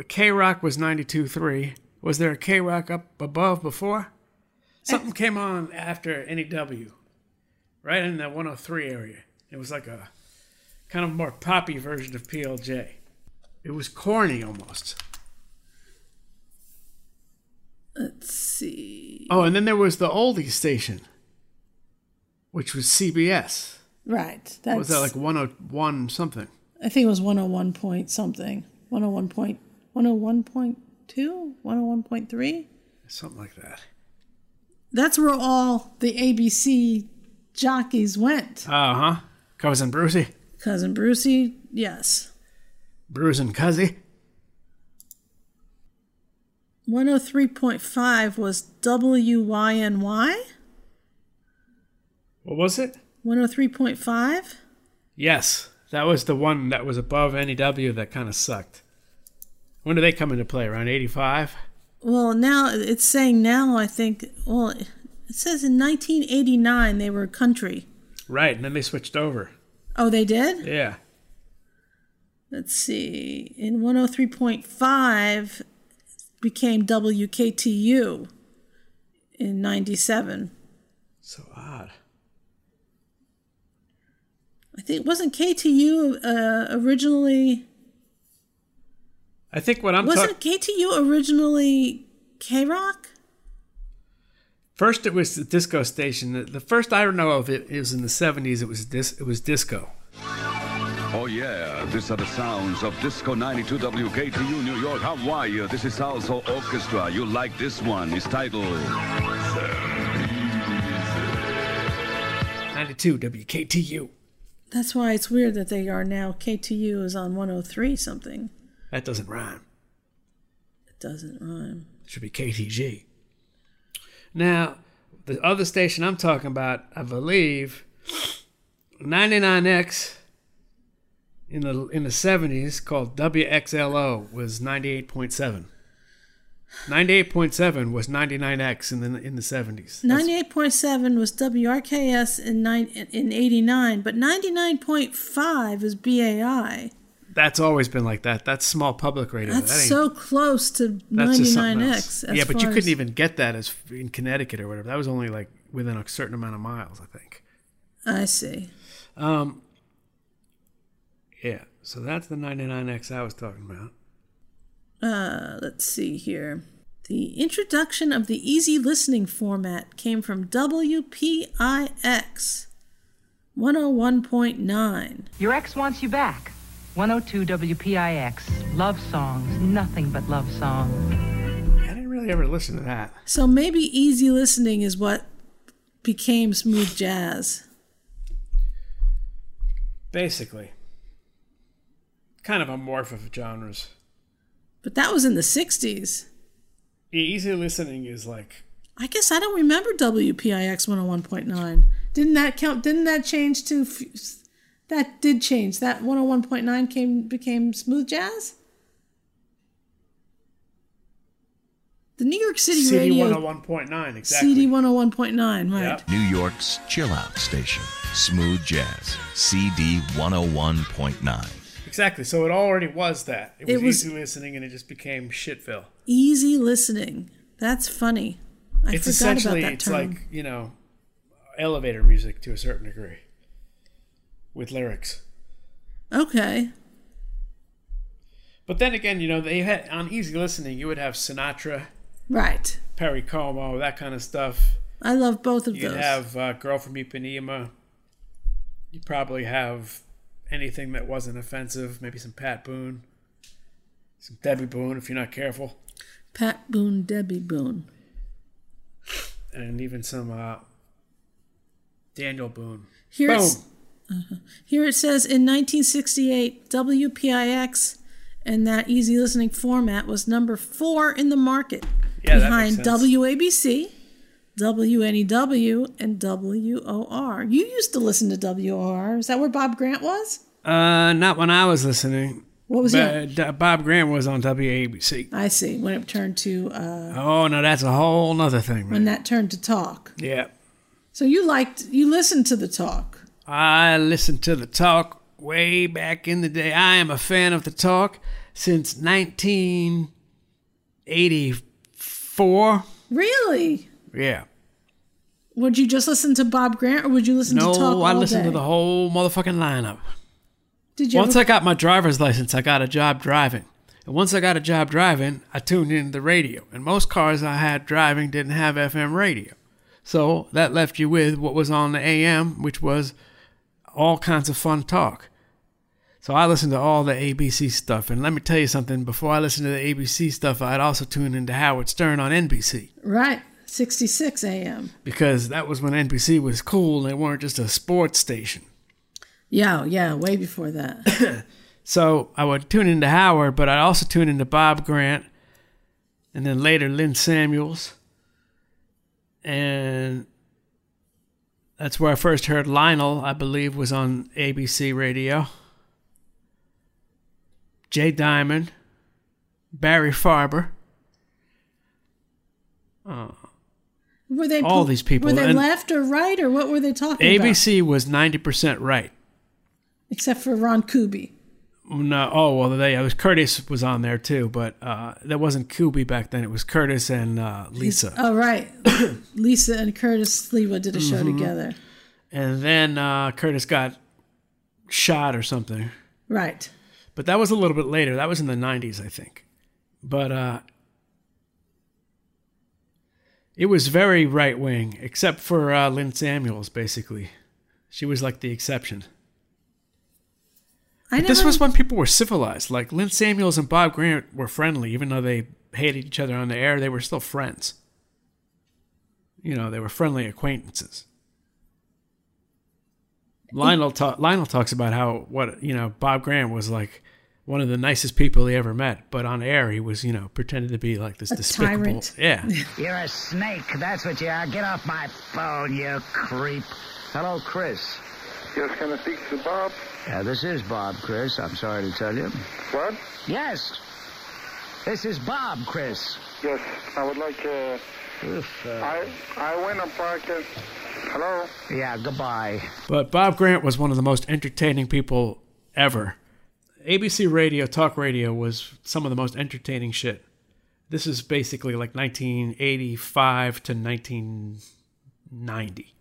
Speaker 2: K Rock was 92.3. Was there a K Rock up above before? Something came on after NEW, right in that 103 area. It was like a kind of more poppy version of PLJ. It was corny almost.
Speaker 3: Let's see.
Speaker 2: Oh, and then there was the oldie station, which was CBS.
Speaker 3: Right. That's
Speaker 2: was that like 101 something?
Speaker 3: I think it was one hundred one point something. One hundred one point. One hundred one point two. One hundred one point three.
Speaker 2: Something like that.
Speaker 3: That's where all the ABC jockeys went.
Speaker 2: Uh huh. Cousin Brucey.
Speaker 3: Cousin Brucey, yes.
Speaker 2: Bruce and Cuzzy.
Speaker 3: 103.5 was WYNY.
Speaker 2: What was it?
Speaker 3: 103.5?
Speaker 2: Yes, that was the one that was above NEW that kind of sucked. When do they come into play? Around 85?
Speaker 3: Well, now it's saying now, I think, well, it says in 1989 they were a country.
Speaker 2: Right, and then they switched over.
Speaker 3: Oh, they did?
Speaker 2: Yeah.
Speaker 3: Let's see. In 103.5 became WKTU in 97.
Speaker 2: So odd.
Speaker 3: I think wasn't KTU uh, originally
Speaker 2: I think what I'm
Speaker 3: wasn't. KTU originally K Rock?
Speaker 2: First, it was the disco station. The, the first I know of it is in the 70s. It was dis, It was disco.
Speaker 18: Oh yeah, these are the sounds of Disco 92 WKTU New York. How are you? This is also Orchestra. You like this one? It's titled
Speaker 2: 92 WKTU.
Speaker 3: That's why it's weird that they are now KTU is on 103 something.
Speaker 2: That doesn't rhyme.
Speaker 3: It doesn't rhyme.
Speaker 2: It should be KTG. Now, the other station I'm talking about, I believe, 99X in the in the 70s called WXLO was 98.7. 98.7 was 99X in the in the 70s.
Speaker 3: 98.7 was WRKS in nine, in 89, but 99.5 is BAI.
Speaker 2: That's always been like that. That's small public radio.
Speaker 3: That's
Speaker 2: that
Speaker 3: so close to
Speaker 2: that's just something
Speaker 3: 99X.
Speaker 2: Yeah, but you
Speaker 3: far
Speaker 2: couldn't even get that as in Connecticut or whatever. That was only like within a certain amount of miles, I think.
Speaker 3: I see.
Speaker 2: Um, yeah, so that's the 99X I was talking about.
Speaker 3: Uh, let's see here. The introduction of the easy listening format came from WPIX 101.9.
Speaker 19: Your ex wants you back. 102 WPIX. Love songs. Nothing but love songs.
Speaker 2: I didn't really ever listen to that.
Speaker 3: So maybe easy listening is what became smooth jazz.
Speaker 2: Basically, kind of a morph of genres.
Speaker 3: But that was in the 60s.
Speaker 2: Yeah, easy listening is like
Speaker 3: I guess I don't remember WPIX 101.9. Didn't that count? Didn't that change to. f- That did change. That 101.9 came became smooth jazz? The New York City
Speaker 2: CD
Speaker 3: radio.
Speaker 2: 101.9, exactly.
Speaker 3: CD 101.9, right.
Speaker 20: New York's chill out station, Smooth Jazz, CD 101.9.
Speaker 2: Exactly. So it already was that. It was,
Speaker 3: It was-
Speaker 2: easy listening and it just became shitville.
Speaker 3: Easy listening. That's funny. I
Speaker 2: it's
Speaker 3: forgot
Speaker 2: essentially
Speaker 3: about that term.
Speaker 2: it's
Speaker 3: term.
Speaker 2: like, you know, elevator music to a certain degree. With lyrics.
Speaker 3: okay.
Speaker 2: But then again, you know, they had on easy listening you would have Sinatra,
Speaker 3: Right.
Speaker 2: Perry Como, that kind of stuff.
Speaker 3: I love both of those.
Speaker 2: You'd have uh, Girl from Ipanema. You'd probably have anything that wasn't offensive, maybe some Pat Boone, some Debbie Boone if you're not careful,
Speaker 3: Pat Boone, Debbie Boone.
Speaker 2: and even some uh, Daniel Boone.
Speaker 3: Here
Speaker 2: Boom.
Speaker 3: Uh-huh. Here it says in 1968, WPIX and that easy listening format was number four in the market
Speaker 2: Yeah,
Speaker 3: behind. WABC, WNEW, and WOR. You used to listen to WOR. Is that where Bob Grant was?
Speaker 2: Uh, not when I was listening.
Speaker 3: What was
Speaker 2: but, D- Bob Grant was on WABC.
Speaker 3: I see. When it turned to uh,
Speaker 2: Oh no, that's a whole other thing, man.
Speaker 3: when that turned to talk.
Speaker 2: Yeah,
Speaker 3: So you liked you listened to the talk.
Speaker 2: I listened to the talk way back in the day. I am a fan of the talk since 1984.
Speaker 3: Really?
Speaker 2: Yeah.
Speaker 3: Would you just listen to Bob Grant, or would you listen
Speaker 2: no,
Speaker 3: to talk all
Speaker 2: I listened
Speaker 3: day?
Speaker 2: to the whole motherfucking lineup.
Speaker 3: Did you
Speaker 2: Once
Speaker 3: ever-
Speaker 2: I got my driver's license, I got a job driving. And once I got a job driving, I tuned in the radio. And most cars I had driving didn't have FM radio. So that left you with what was on the AM, which was all kinds of fun talk. So I listened to all the ABC stuff. And let me tell you something before I listened to the ABC stuff, I'd also tune into Howard Stern on NBC
Speaker 3: right? Sixty six a.m.
Speaker 2: because that was when NBC was cool and they weren't just a sports station.
Speaker 3: Yeah, yeah, way before that. [COUGHS]
Speaker 2: So I would tune into Howard, but I'd also tune into Bob Grant, and then later Lynn Samuels, and that's where I first heard Lionel. I believe was on ABC Radio. Jay Diamond, Barry Farber. Uh,
Speaker 3: Were they
Speaker 2: All
Speaker 3: po-
Speaker 2: these people,
Speaker 3: Were they
Speaker 2: and-
Speaker 3: left or right, or what were they talking about?
Speaker 2: ABC was ninety percent right.
Speaker 3: Except for Ron Kuby.
Speaker 2: No, oh well, they it was Curtis was on there too, but uh, that wasn't Kuby back then. It was Curtis and uh, Lisa.
Speaker 3: Oh, right. [COUGHS] Lisa and Curtis Sliwa did a show
Speaker 2: Mhm.
Speaker 3: together.
Speaker 2: And then uh, Curtis got shot or something.
Speaker 3: Right.
Speaker 2: But that was a little bit later. That was in the 90s, I think. But uh, it was very right wing, except for uh, Lynn Samuels, basically. She was like the exception.
Speaker 3: I
Speaker 2: But this was when people were civilized. Like Lynn Samuels and Bob Grant were friendly, even though they hated each other on the air. They were still friends. You know, they were friendly acquaintances. Lionel ta- Lionel talks about how what you know Bob Grant was like one of the nicest people he ever met, but on air he was you know pretended to be like this
Speaker 21: A
Speaker 2: despicable.
Speaker 21: tyrant.
Speaker 2: Yeah, [LAUGHS]
Speaker 21: You're a snake. That's what you are. Get off my phone, you creep. Hello, Chris.
Speaker 22: Yes, can I speak to Bob?
Speaker 21: Yeah, this is Bob, Chris. I'm sorry to tell you.
Speaker 22: What?
Speaker 21: Yes. This is Bob, Chris.
Speaker 22: Yes, I would like uh, uh... I I went on parking. Hello?
Speaker 21: Yeah, goodbye.
Speaker 2: but Bob Grant was one of the most entertaining people ever. ABC radio, talk radio was some of the most entertaining shit. This is basically like 1985 to 1990.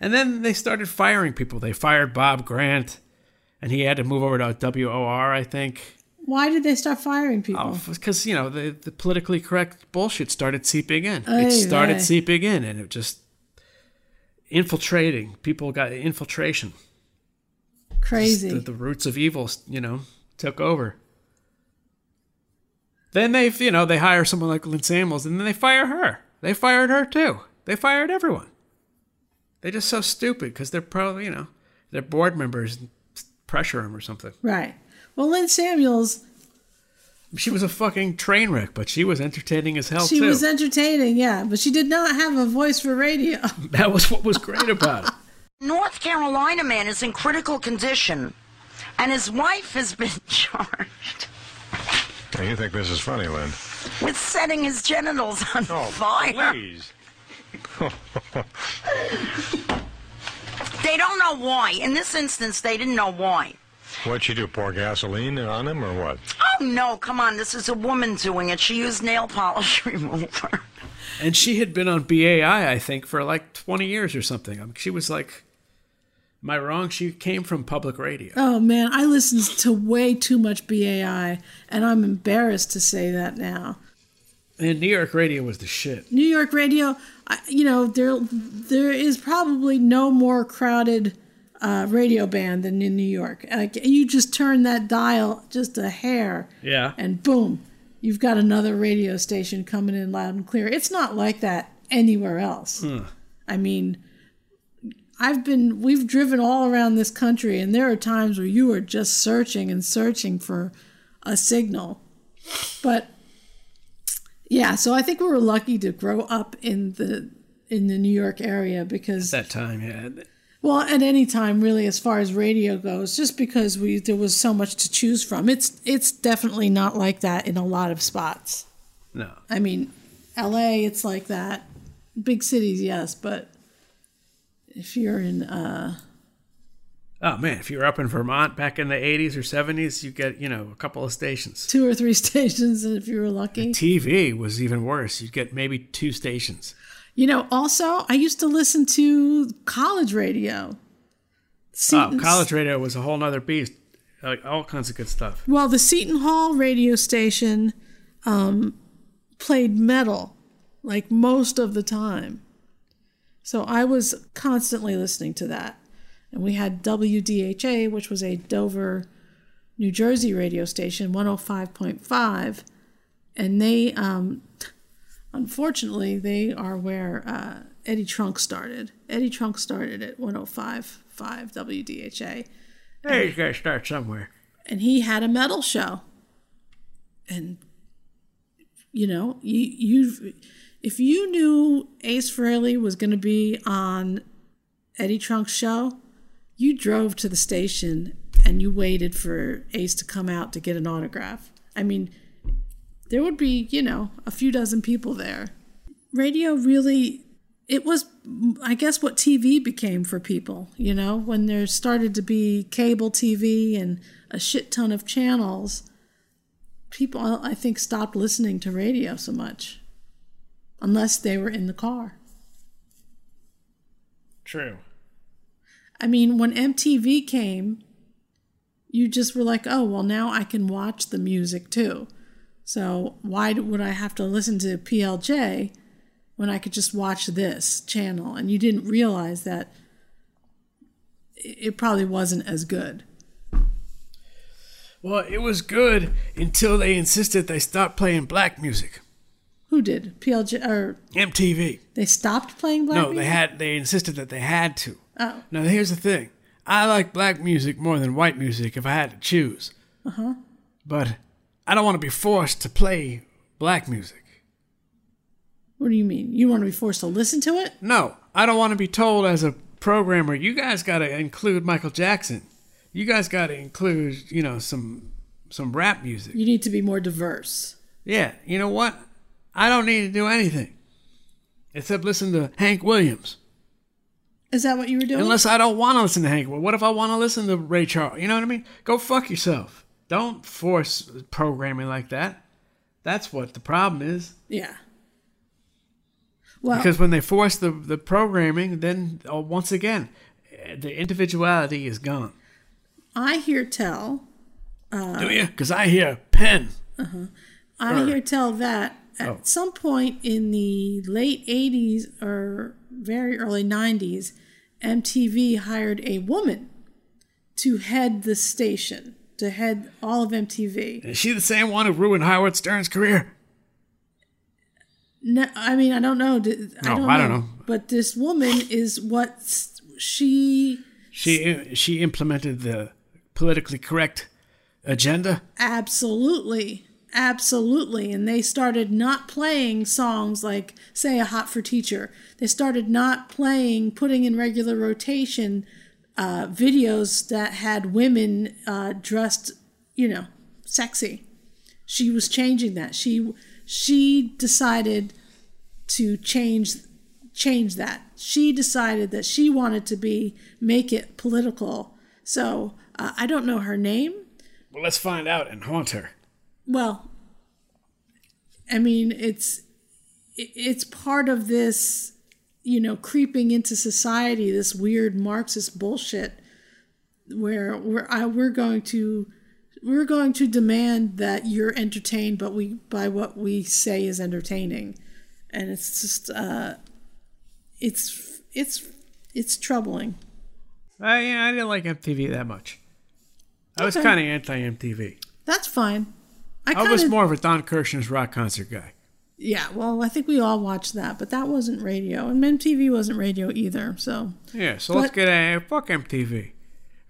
Speaker 2: And then they started firing people. They fired Bob Grant, and he had to move over to WOR, I think.
Speaker 3: Why did they start firing people?
Speaker 2: Oh, because, you know, the, the politically correct bullshit started seeping in. It started seeping in, and it just infiltrating. People got infiltration.
Speaker 3: Crazy.
Speaker 2: The, the roots of evil, you know, took over. Then they, you know, they hire someone like Lynn Samuels, and then they fire her. They fired her too. They fired everyone. They're just so stupid because they're probably, you know, their board members pressure them or something.
Speaker 3: Right. Well, Lynn Samuels,
Speaker 2: She was a fucking train wreck, but she was entertaining as hell
Speaker 3: she
Speaker 2: too.
Speaker 3: was entertaining, yeah, but she did not have a voice for radio. [LAUGHS]
Speaker 2: that was what was great about it.
Speaker 23: North Carolina man is in critical condition, and his wife has been [LAUGHS] charged
Speaker 24: Now, you think this is funny, Lynn?
Speaker 23: with setting his genitals on fire.
Speaker 24: Please. [LAUGHS]
Speaker 23: They don't know why. In this instance, they didn't know why.
Speaker 24: What'd she do? Pour gasoline on him or what?
Speaker 23: Oh no, come on, this is a woman doing it. She used nail polish [LAUGHS] remover.
Speaker 2: And she had been on BAI, I think, for like 20 years or something. I mean, she was like, am I wrong? She came from public radio.
Speaker 3: Oh man, I listened to way too much BAI, and I'm embarrassed to say that now.
Speaker 2: And New York radio was the shit.
Speaker 3: New York radio, you know, there there is probably no more crowded uh, radio band than in New York. Like you just turn that dial just a hair,
Speaker 2: Yeah.
Speaker 3: and boom, you've got another radio station coming in loud and clear. It's not like that anywhere else.
Speaker 2: Hmm.
Speaker 3: I mean, I've been we've driven all around this country and there are times where you are just searching and searching for a signal. But yeah, so I think we were lucky to grow up in the in the New York area because
Speaker 2: At that time, yeah.
Speaker 3: well, at any time really as far as radio goes, just because we there was so much to choose from. It's it's definitely not like that in a lot of spots.
Speaker 2: No.
Speaker 3: I mean, LA it's like that. Big cities, yes, but if you're in uh
Speaker 2: Oh man, if you were up in Vermont back in the 80s or 70s, you get, you know, a couple of stations.
Speaker 3: two or three [LAUGHS] stations and if you were lucky.
Speaker 2: TV was even worse. You'd get maybe two stations.
Speaker 3: You know, also I used to listen to college radio.
Speaker 2: oh, college radio was a whole nother beast. Like all kinds of good stuff.
Speaker 3: Well, the Seton Hall radio station um, played metal like most of the time. So I was constantly listening to that. And we had WDHA, which was a Dover, New Jersey radio station, 105.5. And they, um, unfortunately, they are where uh, Eddie Trunk started. Eddie Trunk started at 105.5 WDHA.
Speaker 2: Hey, you got to start somewhere.
Speaker 3: and he had a metal show and you know you you if you knew ace frehley was going to be on eddie trunk's show you drove to the station and you waited for ace to come out to get an autograph. I mean there would be you know a few dozen people there. Radio really it was i guess what tv became for people you know? When there started to be cable tv and a shit ton of channels people i think stopped listening to radio so much unless they were in the car.
Speaker 2: True.
Speaker 3: I mean when mtv came you just were like oh well now i can watch the music too so why would i have to listen to plj when I could just watch this channel and you didn't realize that it probably wasn't as good.
Speaker 2: Well, it was good until they insisted they stopped playing black music.
Speaker 3: Who did? PLJ or
Speaker 2: MTV.
Speaker 3: they stopped playing black
Speaker 2: no, they
Speaker 3: music?
Speaker 2: had they insisted that they had to.
Speaker 3: Oh.
Speaker 2: Now here's the thing. I like black music more than white music if I had to choose.
Speaker 3: Uh-huh.
Speaker 2: But I don't want to be forced to play black music.
Speaker 3: What do you mean? You want to be forced to listen to it?
Speaker 2: No, I don't want to be told as a programmer, you guys got to include Michael Jackson. You guys got to include, you know, some some rap music.
Speaker 3: You need to be more diverse.
Speaker 2: Yeah, you know what? I don't need to do anything except listen to Hank Williams.
Speaker 3: Is that what you were doing?
Speaker 2: Unless I don't want to listen to Hank. Well, what if I want to listen to Ray Charles? You know what I mean? Go fuck yourself. Don't force programming like that. That's what the problem is.
Speaker 3: yeah. Well,
Speaker 2: because when they force the, the programming, then oh, once again, the individuality is gone.
Speaker 3: I hear tell. Uh,
Speaker 2: Do you? Because I hear pen.
Speaker 3: Uh-huh. I
Speaker 2: Or-
Speaker 3: hear tell that at
Speaker 2: Oh.
Speaker 3: some point in the late 80s or very early 90s, MTV hired a woman to head the station, to head all of MTV.
Speaker 2: Is she the same one who ruined Howard Stern's career?
Speaker 3: No, I mean, I don't know. I
Speaker 2: No,
Speaker 3: don't
Speaker 2: I
Speaker 3: know.
Speaker 2: don't know.
Speaker 3: But this woman is what she
Speaker 2: She uh, she implemented the politically correct agenda.
Speaker 3: Absolutely. Absolutely. And they started not playing songs like, say, A Hot for Teacher. They started not playing, putting in regular rotation uh, videos that had women uh, dressed, you know, sexy. She was changing that. She she decided to change change that. She decided that she wanted to be make it political. So uh, I don't know her name.
Speaker 2: Well, let's find out and haunt her.
Speaker 3: Well, I mean, it's it's part of this, you know, creeping into society. This weird Marxist bullshit, where we're I, we're going to we're going to demand that you're entertained, but we by what we say is entertaining, and it's just uh, it's it's it's troubling.
Speaker 2: I, yeah, I didn't like MTV that much. I was kind of anti MTV.
Speaker 3: That's fine. I,
Speaker 2: I, was more of a Don Kirshner's rock concert guy.
Speaker 3: yeah. Well, I think we all watched that, but that wasn't radio, and MTV wasn't radio either. So
Speaker 2: Yeah, so let's get a fuck MTV.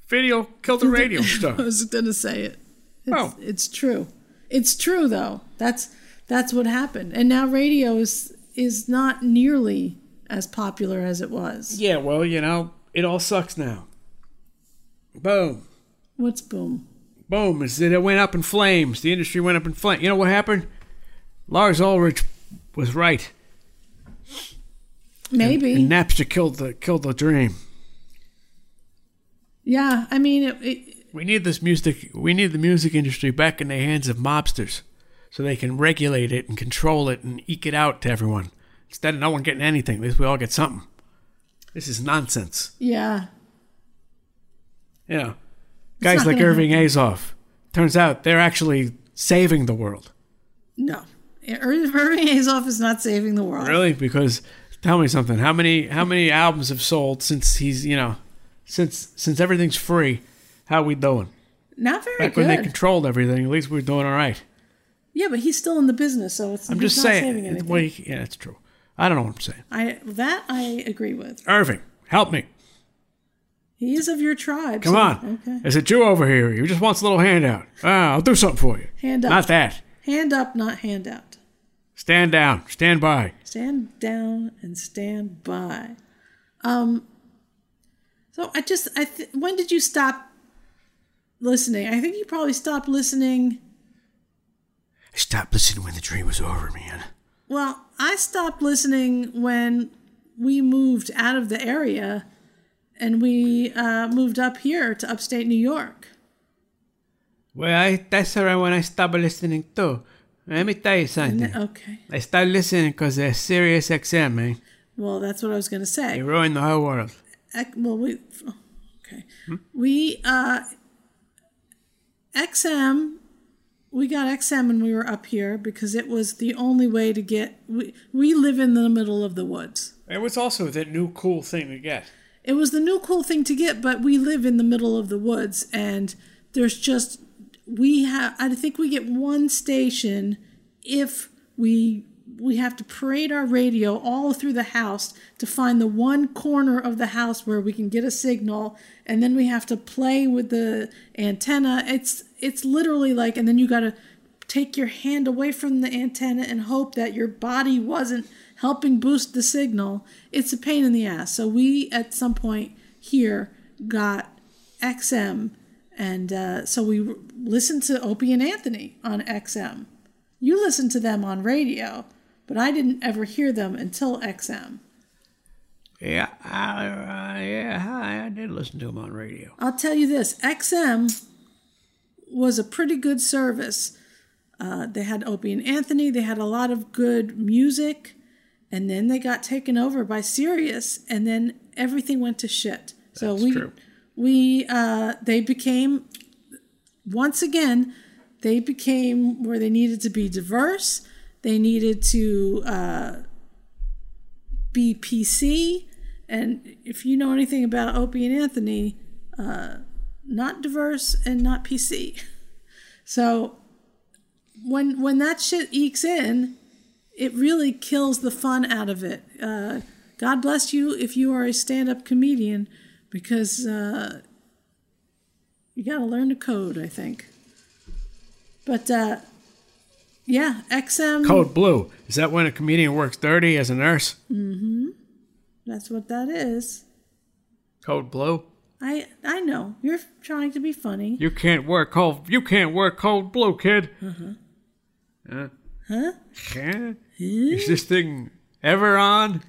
Speaker 2: Video killed the radio star. [LAUGHS]
Speaker 3: I was gonna say it. It's,
Speaker 2: Oh.
Speaker 3: it's true. It's true though. That's that's what happened. And now radio is is not nearly as popular as it was.
Speaker 2: Yeah, well, you know, it all sucks now. Boom.
Speaker 3: What's boom?
Speaker 2: Boom. Is that it went up in flames. The industry went up in flames. You know what happened? Lars Ulrich was right.
Speaker 3: Maybe.
Speaker 2: And Napster killed the killed the dream.
Speaker 3: yeah. I mean, it, it,
Speaker 2: We need this music. We need the music industry back in the hands of mobsters, so they can regulate it and control it and eke it out to everyone. Instead of no one getting anything, at least we all get something. This is nonsense.
Speaker 3: yeah.
Speaker 2: Know, guys like Irving Azoff. Turns out they're actually saving the world.
Speaker 3: No. Irving Azoff is not saving the world.
Speaker 2: Really? Because tell me something. How many how many albums have sold since he's you know since since everything's free? How we doing?
Speaker 3: Not very
Speaker 2: Back
Speaker 3: good.
Speaker 2: when they controlled everything, at least we're doing all right.
Speaker 3: yeah, but he's still in the business, so it's.
Speaker 2: I'm just
Speaker 3: not
Speaker 2: saying.
Speaker 3: saving
Speaker 2: it's-
Speaker 3: anything.
Speaker 2: well, yeah, that's true. I don't know what I'm saying.
Speaker 3: I that I agree with.
Speaker 2: Irving, help me.
Speaker 3: He is of your tribe.
Speaker 2: Come
Speaker 3: so-
Speaker 2: on.
Speaker 3: Okay.
Speaker 2: There's a Jew over here. He just wants a little handout. Ah, I'll do something for you.
Speaker 3: Hand up.
Speaker 2: Not that.
Speaker 3: Hand up, not hand out.
Speaker 2: Stand down. Stand by.
Speaker 3: Stand down and stand by. Um. So I just I th- when did you stop listening? I think you probably stopped listening.
Speaker 2: I stopped listening when the dream was over, man.
Speaker 3: Well, I stopped listening when we moved out of the area and we uh, moved up here to upstate New York.
Speaker 2: Well, I, that's around when I stopped listening too. Let me tell you something.
Speaker 3: Okay.
Speaker 2: I stopped listening because they're Sirius XM, man.
Speaker 3: Well, that's what I was going to say.
Speaker 2: They ruined the whole world.
Speaker 3: Ec- well, we okay. We uh, XM. We got XM when we were up here because it was the only way to get. We we live in the middle of the woods.
Speaker 2: It was also that new cool thing to get.
Speaker 3: It was the new cool thing to get, but we live in the middle of the woods, and there's just we have. I think we get one station if we we have to parade our radio all through the house to find the one corner of the house where we can get a signal, and then we have to play with the antenna. It's it's literally like, and then you got to take your hand away from the antenna and hope that your body wasn't helping boost the signal. It's a pain in the ass. So we at some point here got XM, and uh, so we listened to Opie and Anthony on XM. You listened to them on radio, but I didn't ever hear them until XM.
Speaker 2: Yeah, I, uh, yeah, I, did listen to them on radio.
Speaker 3: I'll tell you this XM was a pretty good service. Uh, they had Opie and Anthony, they had a lot of good music, and then they got taken over by Sirius, and then everything went to shit. So we,
Speaker 2: true.
Speaker 3: we, uh, they became, once again, they became where they needed to be diverse. They needed to uh, be PC. And if you know anything about Opie and Anthony, uh, not diverse and not PC. [LAUGHS] So when when that shit ekes in, it really kills the fun out of it. Uh, God bless you if you are a stand-up comedian, because uh, you got to learn to code. I think. But uh, yeah, XM.
Speaker 2: Code Blue. Is that when a comedian works dirty as a nurse?
Speaker 3: Mm-hmm. That's what that is.
Speaker 2: Code Blue.
Speaker 3: I I know you're trying to be funny.
Speaker 2: You can't work cold. You can't work Code Blue, kid.
Speaker 3: Uh-huh.
Speaker 2: Uh,
Speaker 3: Huh?
Speaker 2: huh? Is this thing ever on?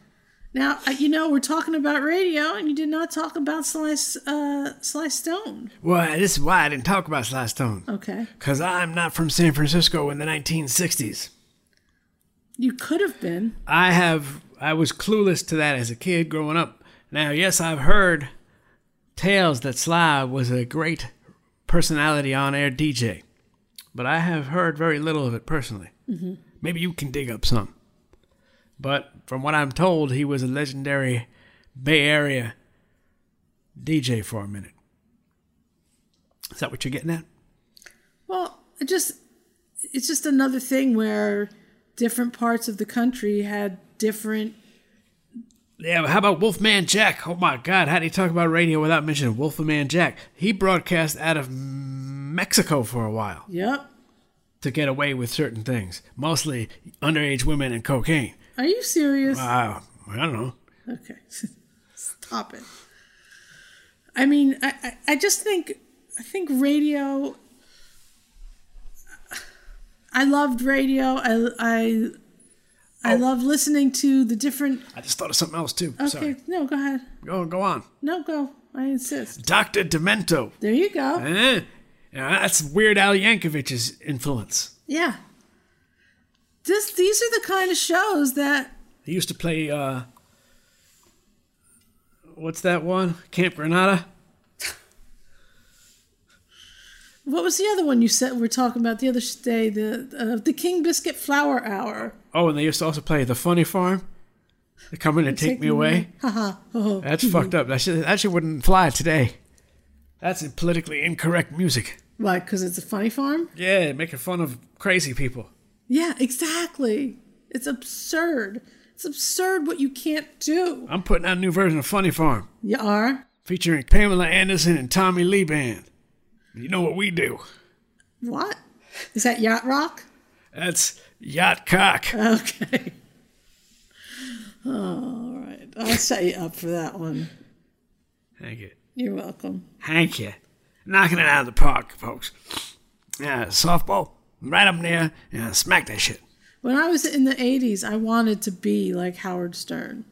Speaker 3: Now uh, you know we're talking about radio, and you did not talk about Sly uh, Sly Stone.
Speaker 2: Well, this is why I didn't talk about Sly Stone.
Speaker 3: Okay,
Speaker 2: Because I'm not from San Francisco in the 1960s.
Speaker 3: you could have been.
Speaker 2: I have I was clueless to that as a kid growing up. Now, yes, I've heard tales that Sly was a great personality on air DJ, but I have heard very little of it personally.
Speaker 3: Mm-hmm.
Speaker 2: Maybe you can dig up some. But from what I'm told, he was a legendary Bay Area DJ for a minute. Is that what you're getting at?
Speaker 3: Well, it just it's just another thing where different parts of the country had different.
Speaker 2: Yeah, how about Wolfman Jack? Oh my God, how do you talk about radio without mentioning Wolfman Jack? He broadcast out of Mexico for a while
Speaker 3: Yep.
Speaker 2: To get away with certain things, mostly underage women and cocaine.
Speaker 3: Are you serious?
Speaker 2: Wow, I don't know.
Speaker 3: Okay, [LAUGHS] stop it. I mean, I, I, I just think I think radio. I loved radio. I I I love listening to the different.
Speaker 2: I just thought of something else too.
Speaker 3: Okay,
Speaker 2: Sorry.
Speaker 3: no, go ahead.
Speaker 2: Go, go on.
Speaker 3: No, go. I insist.
Speaker 2: Dr. Demento.
Speaker 3: There you go.
Speaker 2: Eh? Yeah, that's Weird Al Yankovic's influence.
Speaker 3: Yeah. This these are the kind of shows that
Speaker 2: He used to play, uh, what's that one? Camp Granada?
Speaker 3: What was the other one you said we are talking about the other day? The uh, the King Biscuit Flower Hour.
Speaker 2: Oh, and they used to also play The Funny Farm. They come in and take, me away.
Speaker 3: Haha. oh.
Speaker 2: That's fucked up. That shit, that shit wouldn't fly today. That's politically incorrect music.
Speaker 3: Why? Because it's a funny farm.
Speaker 2: Yeah, making fun of crazy people.
Speaker 3: Yeah, exactly. It's absurd. It's absurd what you can't do.
Speaker 2: I'm putting out a new version of Funny Farm
Speaker 3: You are.
Speaker 2: featuring Pamela Anderson and Tommy Lee Band. You know what we do?
Speaker 3: What? Is that yacht rock?
Speaker 2: That's Yacht Cock.
Speaker 3: Okay. all right. I'll set you up for that one.
Speaker 2: Thank you.
Speaker 3: You're welcome.
Speaker 2: Thank you. Knocking it out of the park, folks. Yeah, softball, right up there. Yeah, smack that shit.
Speaker 3: When I was in the 80s, I wanted to be like Howard Stern.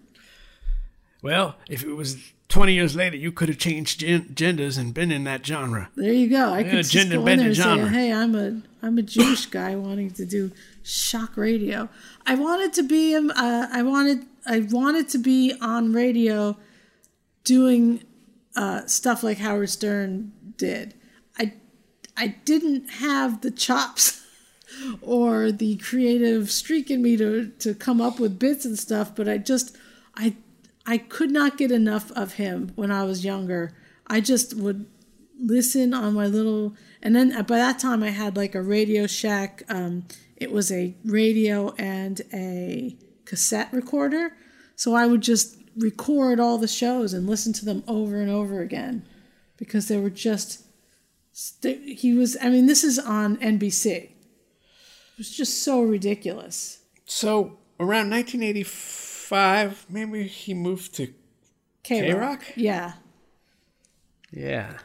Speaker 2: Well, if it was 20 years later, you could have changed gen- genders and been in that genre.
Speaker 3: There you go. I
Speaker 2: Yeah,
Speaker 3: could just go in there and say, "Hey, I'm a I'm a Jewish guy wanting to do shock radio." I wanted to be um, uh, I wanted I wanted to be on radio, doing uh, stuff like Howard Stern did. I I didn't have the chops [LAUGHS] or the creative streak in me to to come up with bits and stuff, but I just I I could not get enough of him when I was younger. I just would listen on my little and then uh, by that time I had like a Radio Shack um it was a radio and a cassette recorder. So I would just record all the shows and listen to them over and over again because they were just he was I mean this is on NBC. It was just so ridiculous.
Speaker 2: So, around 1985, maybe he moved to K-Rock?
Speaker 3: Yeah.
Speaker 2: Yeah.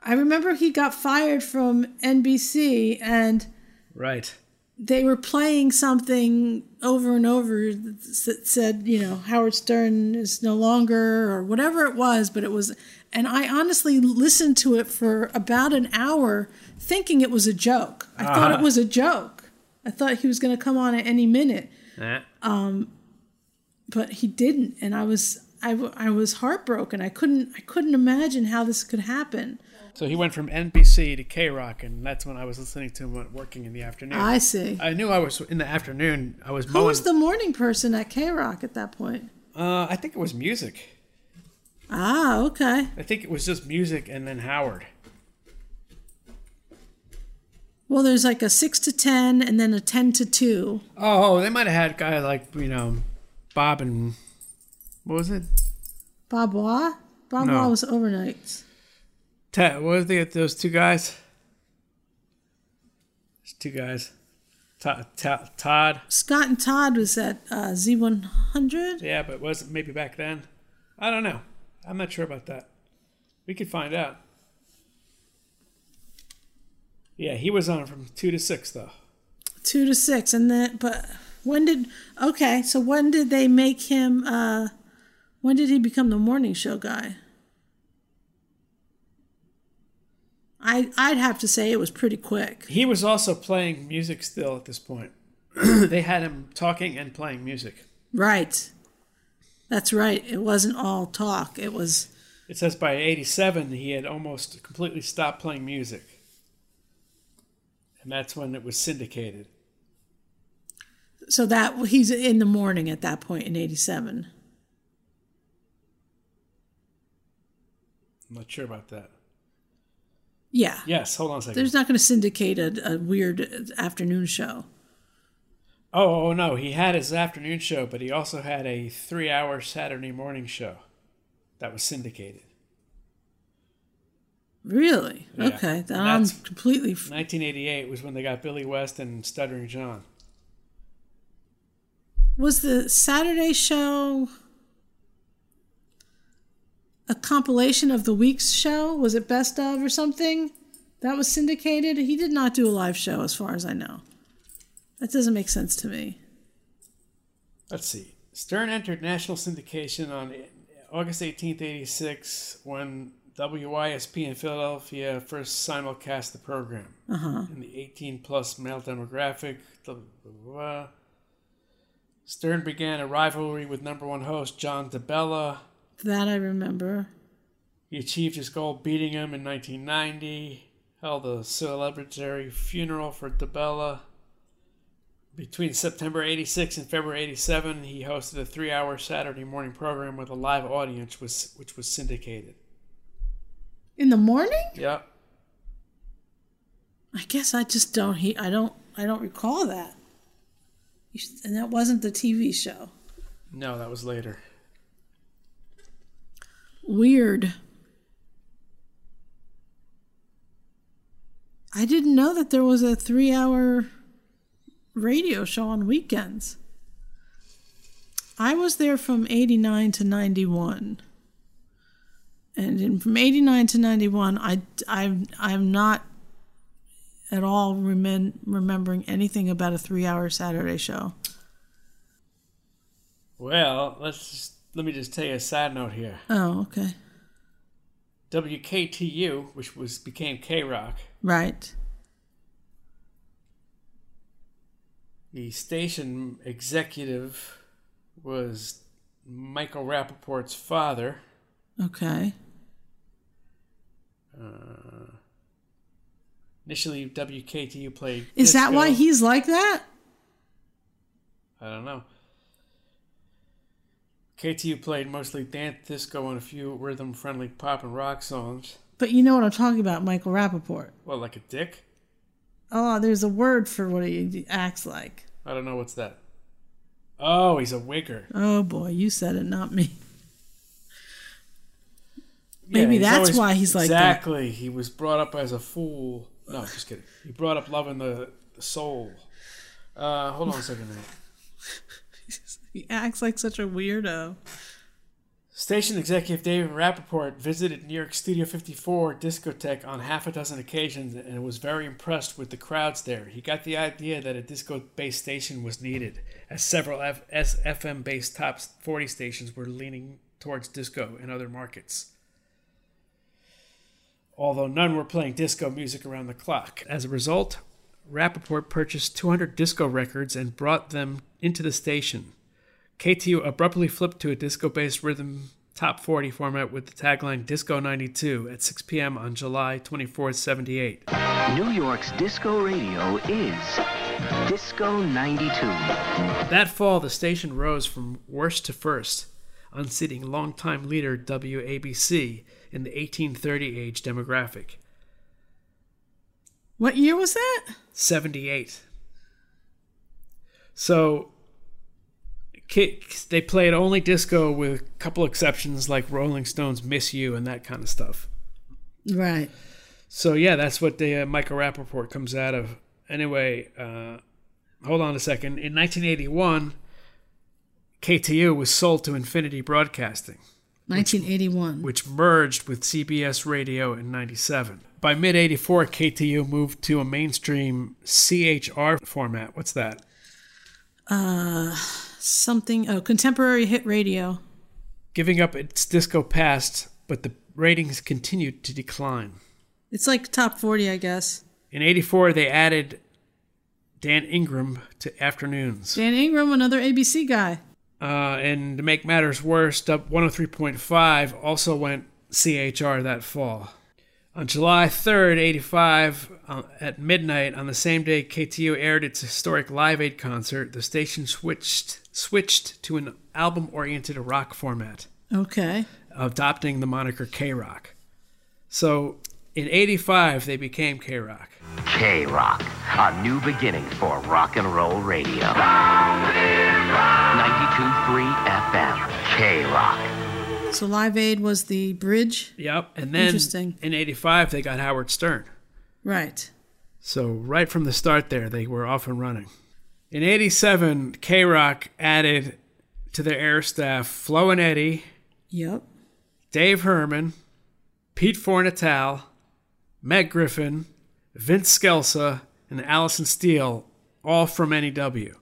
Speaker 3: I remember he got fired from NBC and
Speaker 2: Right.
Speaker 3: They were playing something over and over that said, you know, Howard Stern is no longer, or whatever it was, but it was, and I honestly listened to it for about an hour thinking it was a joke. I thought
Speaker 2: Uh-huh.
Speaker 3: it was a joke. I thought he was going to come on at any minute. Um, but he didn't, and I was I, w- I was heartbroken. I couldn't I couldn't imagine how this could happen.
Speaker 2: So he went from NBC to K Rock, and that's when I was listening to him working in the afternoon.
Speaker 3: I see.
Speaker 2: I knew I was in the afternoon. I was
Speaker 3: Who
Speaker 2: mowing.
Speaker 3: was the morning person at K Rock at that point?
Speaker 2: uh, I think it was music.
Speaker 3: Ah, okay.
Speaker 2: I think it was just music and then Howard.
Speaker 3: Well, there's like a six to ten, and then a ten to two.
Speaker 2: Oh, they might have had guys like you know, Bob and what was it?
Speaker 3: Bob Wah? Bob
Speaker 2: No.
Speaker 3: Wah was overnights.
Speaker 2: Ta- what was the those two guys? Those two guys. Todd, Todd, Todd.
Speaker 3: Scott and Todd was at uh, Z100.
Speaker 2: Yeah, but was it maybe back then? I don't know. I'm not sure about that. We could find out. Yeah, he was on from two to six though.
Speaker 3: Two to six, and then but when did okay? So when did they make him? uh When did he become the morning show guy? I I'd have to say it was pretty quick.
Speaker 2: He was also playing music still at this point. [CLEARS THROAT] they had him talking and playing music.
Speaker 3: Right. That's right. It wasn't all talk. It was
Speaker 2: It says by 87 he had almost completely stopped playing music. And that's when it was syndicated.
Speaker 3: so that he's in the morning at that point in '87.
Speaker 2: I'm not sure about that.
Speaker 3: Yeah.
Speaker 2: Yes, hold on a second.
Speaker 3: There's not going to syndicate a, a weird afternoon show.
Speaker 2: Oh, oh, no, he had his afternoon show, but he also had a three hour Saturday morning show that was syndicated.
Speaker 3: Really?
Speaker 2: Yeah.
Speaker 3: Okay.
Speaker 2: And
Speaker 3: I'm
Speaker 2: that's-
Speaker 3: completely.
Speaker 2: 1988 was when they got Billy West and Stuttering John.
Speaker 3: Was the Saturday show a compilation of the week's show? Was it best of or something? That was syndicated? He did not do a live show, as far as I know. That doesn't make sense to me.
Speaker 2: Let's see. Stern entered national syndication on August 18th, 86, when WYSP in Philadelphia first simulcast the program.
Speaker 3: Uh-huh.
Speaker 2: In the 18 plus male demographic. blah, blah, blah. Stern began a rivalry with number one host John DeBella.
Speaker 3: That I remember.
Speaker 2: He achieved his goal beating him in 1990, held a celebratory funeral for DeBella. Between September 86 and February 87, he hosted a three hour Saturday morning program with a live audience, was, which was syndicated.
Speaker 3: In the morning?
Speaker 2: Yep.
Speaker 3: I guess I just don't. He, I don't. I don't recall that. And that wasn't the TV show.
Speaker 2: No, that was later.
Speaker 3: Weird. I didn't know that there was a three hour radio show on weekends. I was there from 89 to 91. And in, from 89 to 91, I, I, I'm not at all remem- remembering anything about a three hour Saturday show.
Speaker 2: Well, let's just, let me just tell you a side note here.
Speaker 3: Oh, okay.
Speaker 2: WKTU, which was became K Rock,
Speaker 3: Right.
Speaker 2: the station executive was Michael Rapaport's father.
Speaker 3: Okay.
Speaker 2: Uh, initially, WKTU played.
Speaker 3: Is that why he's like that?
Speaker 2: I don't know. KTU played mostly dance, disco, and a few rhythm-friendly pop and rock songs.
Speaker 3: But you know what I'm talking about, Michael Rapaport.
Speaker 2: Well, like a dick.
Speaker 3: Oh, there's a word for what he acts like.
Speaker 2: I don't know what's that. Oh, he's a wigger.
Speaker 3: Oh boy, you said it, not me. Maybe
Speaker 2: he's
Speaker 3: that's
Speaker 2: always-
Speaker 3: why he's like that.
Speaker 2: exactly. He was brought up as a fool. No, just kidding. He brought up loving the, the soul. Uh, hold on a second. [LAUGHS]
Speaker 3: He acts like such a weirdo.
Speaker 2: Station executive David Rapaport visited New York Studio 54 discotheque on half a dozen occasions and was very impressed with the crowds there. He got the idea that a disco based station was needed, as several F- FM based top 40 stations were leaning towards disco in other markets. Although none were playing disco music around the clock. As a result, Rapaport purchased 200 disco records and brought them into the station. KTU abruptly flipped to a disco based rhythm top 40 format with the tagline Disco 92 at 6 p.m. on July 24, 78.
Speaker 25: New York's disco radio is Disco 92.
Speaker 2: That fall, the station rose from worst to first, unseating longtime leader WABC in the 1830 age demographic.
Speaker 3: What year was that?
Speaker 2: 78. So they played only disco with a couple exceptions like Rolling Stones Miss You and that kind of stuff.
Speaker 3: Right.
Speaker 2: So yeah, that's what the uh, Michael Rapaport comes out of. Anyway, uh, hold on a second. In 1981, KTU was sold to Infinity Broadcasting.
Speaker 3: 1981.
Speaker 2: Which, which merged with CBS Radio in 97. By mid 84, KTU moved to a mainstream CHR format. What's that?
Speaker 3: Uh something oh contemporary hit radio.
Speaker 2: Giving up its disco past but the ratings continued to decline.
Speaker 3: It's like top 40 i guess.
Speaker 2: In 84 they added dan ingram to afternoons.
Speaker 3: Dan ingram another abc guy.
Speaker 2: Uh, and to make matters worse up 103.5 also went chr that fall. On July 3rd, 85, uh, at midnight, on the same day KTU aired its historic Live Aid concert, the station switched switched to an album-oriented rock format.
Speaker 3: Okay.
Speaker 2: Adopting the moniker K-Rock. So, in 85, they became K-Rock.
Speaker 25: K-Rock, a new beginning for rock and roll radio. 92.3 FM, K-Rock.
Speaker 3: So Live Aid was the bridge.
Speaker 2: Yep, and then
Speaker 3: Interesting.
Speaker 2: in '85 they got Howard Stern.
Speaker 3: Right.
Speaker 2: So right from the start there, they were off and running. In '87, K Rock added to their air staff Flo and Eddie.
Speaker 3: Yep.
Speaker 2: Dave Herman, Pete Fornatale, Matt Griffin, Vince Scelsa, and Alison Steele, all from NEW.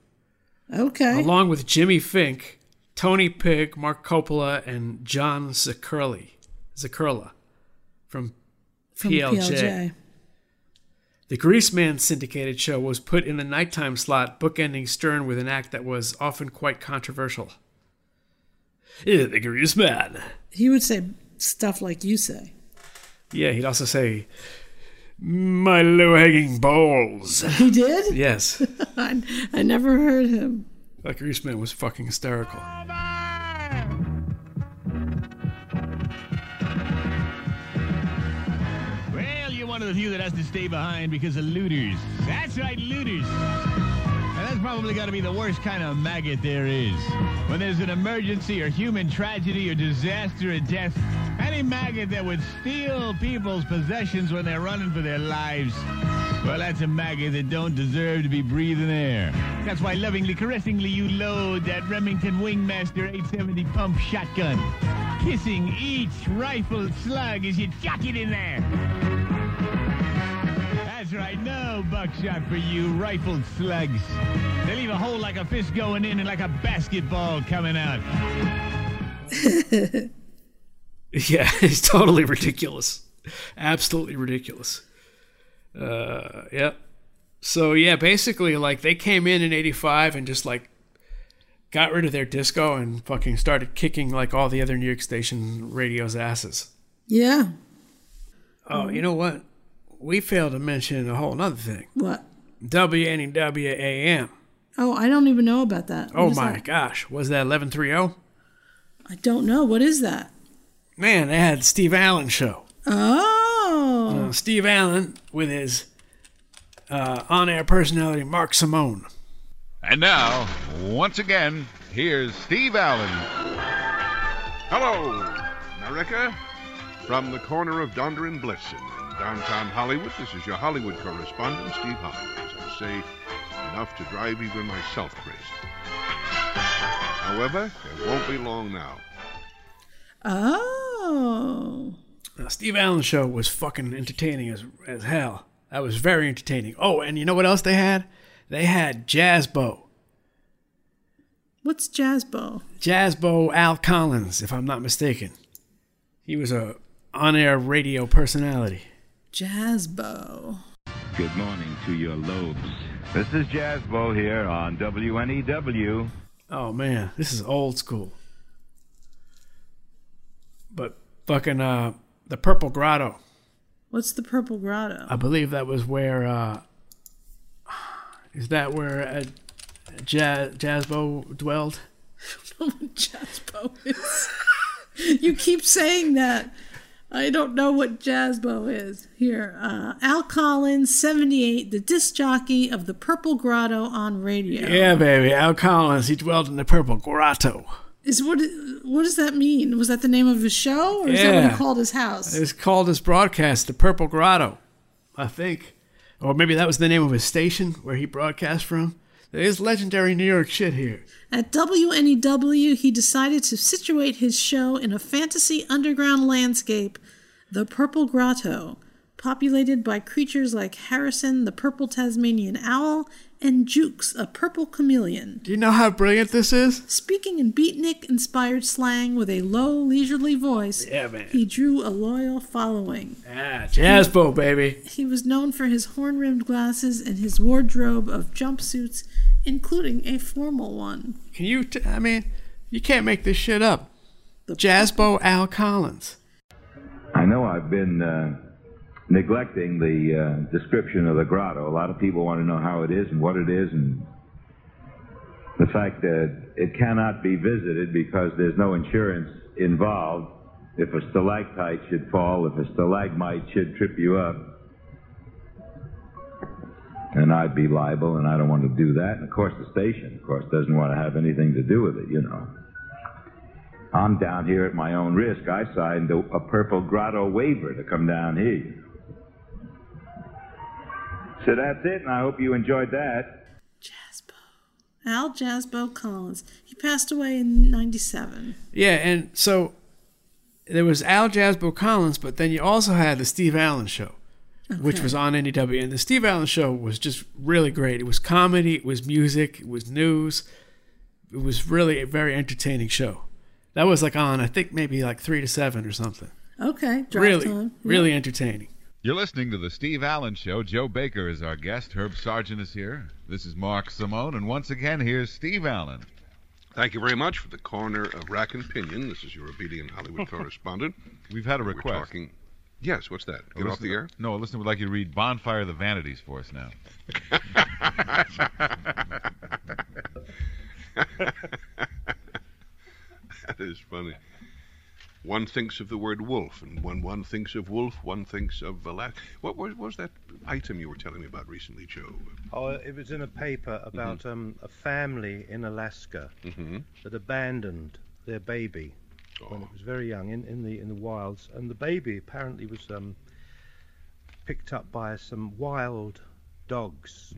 Speaker 3: Okay.
Speaker 2: Along with Jimmy Fink, Tony Pigg, Mark Coppola, and John Zacherle, Zakurla from,
Speaker 3: From
Speaker 2: PLJ.
Speaker 3: PLJ.
Speaker 2: The Greaseman syndicated show was put in the nighttime slot, bookending Stern with an act that was often quite controversial. Yeah, the Greaseman.
Speaker 3: He would say stuff like you say.
Speaker 2: Yeah, he'd also say, My low hanging balls.
Speaker 3: He did?
Speaker 2: Yes. [LAUGHS]
Speaker 3: I, I never heard him.
Speaker 2: That Greaseman was fucking hysterical.
Speaker 26: Of the few that has to stay behind because of looters. That's right, looters. And that's probably got to be the worst kind of maggot there is. When there's an emergency or human tragedy or disaster or death, any maggot that would steal people's possessions when they're running for their lives, well, that's a maggot that don't deserve to be breathing air. That's why lovingly, caressingly, you load that Remington Wingmaster 870 pump shotgun, kissing each rifled slug as you chuck it in there. That's right, no buckshot for you, rifled slugs. They leave a hole like a fist going in and like a basketball coming out. [LAUGHS]
Speaker 2: Yeah, [LAUGHS] it's totally ridiculous. Absolutely ridiculous. Uh, yeah. So yeah, basically, like they came in in '85 and just like got rid of their disco and fucking started kicking like all the other New York station radios' asses.
Speaker 3: Yeah.
Speaker 2: Oh, you know what? We failed to mention a whole nother thing.
Speaker 3: What?
Speaker 2: WNWAM.
Speaker 3: Oh, I don't even know about that. What
Speaker 2: Oh my
Speaker 3: that?
Speaker 2: gosh, was that 1130?
Speaker 3: I don't know. What is that?
Speaker 2: Man, they had Steve Allen show.
Speaker 3: Oh.
Speaker 2: Uh, Steve Allen with his uh, on-air personality Mark Simone.
Speaker 17: And now, once again, here's Steve Allen.
Speaker 27: Hello, America. From the corner of Donder and Bliss in downtown Hollywood, this is your Hollywood correspondent, Steve Holland. As I say, enough to drive even myself crazy. However, it won't be long now.
Speaker 3: Oh.
Speaker 2: Now, Steve Allen's show was fucking entertaining as, as hell. That was very entertaining. Oh, and you know what else they had? They had Jazzbo.
Speaker 3: What's Jazzbo?
Speaker 2: Jazzbo Al Collins, if I'm not mistaken. He was a on-air radio personality.
Speaker 3: Jazzbo.
Speaker 28: Good morning to your lobes. This is Jazzbo here on WNEW.
Speaker 2: Oh man, this is old school. But fucking uh the Purple Grotto.
Speaker 3: What's the Purple Grotto?
Speaker 2: I believe that was where uh is that where uh, Jazz Jazzbo dwelled? [LAUGHS]
Speaker 3: I don't know what Jazzbo is. you keep saying that. I don't know what Jazzbo is. Here, uh, Al Collins, 78, the disc jockey of the Purple Grotto on radio.
Speaker 2: Yeah, baby. Al Collins, he dwelled in the Purple Grotto.
Speaker 3: Is what what does that mean? Was that the name of his show, or is that what he called his house?
Speaker 2: It's called his broadcast, the Purple Grotto, I think. Or maybe that was the name of his station where he broadcast from. There is legendary New York shit here.
Speaker 3: At WNEW, he decided to situate his show in a fantasy underground landscape, the Purple Grotto, populated by creatures like Harrison, the purple Tasmanian owl, and Jukes, a purple chameleon.
Speaker 2: Do you know how brilliant this is?
Speaker 3: Speaking in beatnik inspired slang with a low, leisurely voice,
Speaker 2: Yeah, man.
Speaker 3: he drew a loyal following.
Speaker 2: Ah, Jazzbo, baby.
Speaker 3: He was known for his horn rimmed glasses and his wardrobe of jumpsuits, including a formal one.
Speaker 2: Can you, t- I mean, you can't make this shit up. Jazzbo Al Collins.
Speaker 28: I know I've been uh, neglecting the uh, description of the grotto. A lot of people want to know how it is and what it is, and the fact that it cannot be visited because there's no insurance involved. If a stalactite should fall, if a stalagmite should trip you up, and I'd be liable, and I don't want to do that. And of course, the station, of course, doesn't want to have anything to do with it, you know. I'm down here at my own risk. I signed a, a purple grotto waiver to come down here. So that's it, and I hope you enjoyed that. Jazzbo.
Speaker 3: Al Jazzbo Collins. He passed away in 97.
Speaker 2: Yeah, and so there was Al Jazzbo Collins, but then you also had the Steve Allen show, which was on NEW. And the Steve Allen show was just really great. It was comedy, it was music, it was news. It was really a very entertaining show. That was like on, I think maybe like three to seven or something.
Speaker 3: Okay, drive
Speaker 2: really,
Speaker 3: time.
Speaker 2: really entertaining.
Speaker 17: You're listening to the Steve Allen Show. Joe Baker is our guest. Herb Sargent is here. This is Mark Simone, and once again, here's Steve Allen.
Speaker 27: Thank you very much for the corner of Rack and Pinion. This is your obedient Hollywood [LAUGHS] correspondent.
Speaker 17: We've had a
Speaker 27: We're
Speaker 17: request.
Speaker 27: talking. Yes, what's that?
Speaker 17: Oh,
Speaker 27: Get off the air?
Speaker 17: No, a listener would like you to read Bonfire of the Vanities for us now. [LAUGHS]
Speaker 27: that is funny. One thinks of the word wolf, and when one thinks of wolf, one thinks of Alaska. What was, was that item you were telling me about recently, Joe?
Speaker 29: Oh, it was in a paper about um, a family in Alaska
Speaker 27: Mhm.
Speaker 29: that abandoned their baby when it was very young in, in the in the wilds, and the baby apparently was um, picked up by some wild dogs,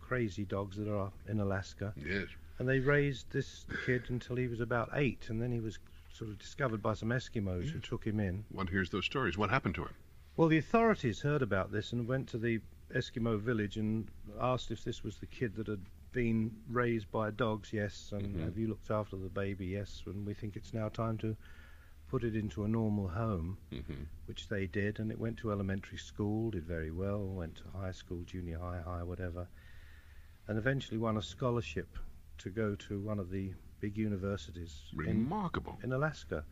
Speaker 29: crazy dogs that are in Alaska.
Speaker 27: Yes.
Speaker 29: And they raised this kid until he was about eight, and then he was sort of discovered by some Eskimos who took him in.
Speaker 27: One hears those stories. What happened to him?
Speaker 29: Well, the authorities heard about this and went to the Eskimo village and asked if this was the kid that had been raised by dogs. Yes. And
Speaker 27: Mhm.
Speaker 29: have you looked after the baby? Yes. And we think it's now time to put it into a normal home,
Speaker 27: Mm-hmm.
Speaker 29: which they did. And it went to elementary school, did very well, went to high school, junior high, high, whatever. And eventually won a scholarship to go to one of the big universities in-
Speaker 27: Remarkable.
Speaker 29: in Alaska,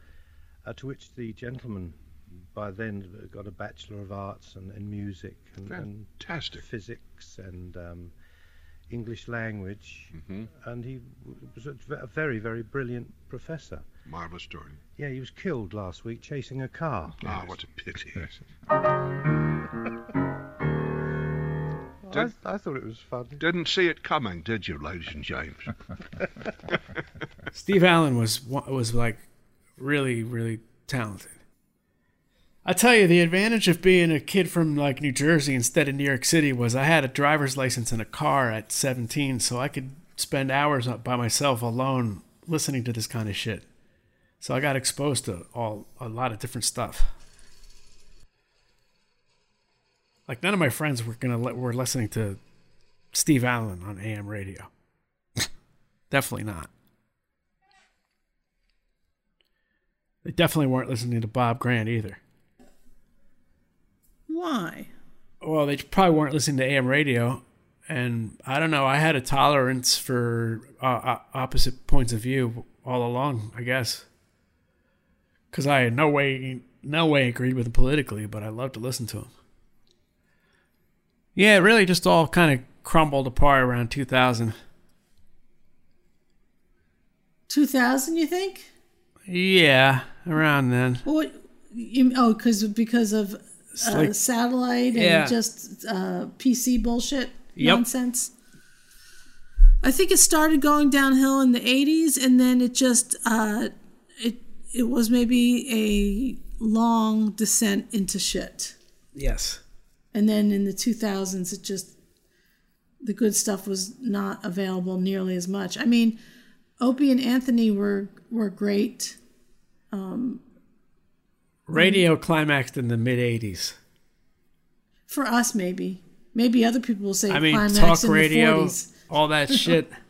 Speaker 29: uh, to which the gentleman by then got a Bachelor of Arts and, in music and, and
Speaker 27: Fantastic.
Speaker 29: physics and um, English language,
Speaker 27: Mm-hmm.
Speaker 29: and he was a a very, very brilliant professor.
Speaker 27: Marvelous story.
Speaker 29: Yeah, he was killed last week chasing a car.
Speaker 27: Ah, what a pity. [LAUGHS]
Speaker 29: I, I thought it was fun.
Speaker 27: Didn't see it coming, did you, ladies and James? [LAUGHS]
Speaker 2: Steve Allen was was like really really talented. I tell you, the advantage of being a kid from like New Jersey instead of New York City was I had a driver's license and a car at 17, so I could spend hours by myself alone listening to this kind of shit. So I got exposed to all a lot of different stuff. Like none of my friends were gonna were listening to Steve Allen on AM radio. [LAUGHS] definitely not. They definitely weren't listening to Bob Grant either.
Speaker 3: Why?
Speaker 2: Well, they probably weren't listening to AM radio, and I don't know. I had a tolerance for uh, uh, opposite points of view all along, I guess, because I had no way, no way agreed with them politically, but I loved to listen to them. Yeah, it really just all kind of crumbled apart around 2000.
Speaker 3: 2000, you think?
Speaker 2: Yeah, around then.
Speaker 3: What? You, oh, because because of uh,
Speaker 2: like-
Speaker 3: satellite and
Speaker 2: Yeah.
Speaker 3: just uh, PC bullshit
Speaker 2: Yep.
Speaker 3: nonsense. I think it started going downhill in the '80s, and then it just uh, it it was maybe a long descent into shit.
Speaker 2: Yes.
Speaker 3: And then in the 2000s, it just the good stuff was not available nearly as much. I mean, Opie and Anthony were were great. Um,
Speaker 2: Radio climaxed in the mid 80s.
Speaker 3: for us, maybe. Maybe other people will say
Speaker 2: I mean,
Speaker 3: climax
Speaker 2: talk radio, all that shit. [LAUGHS]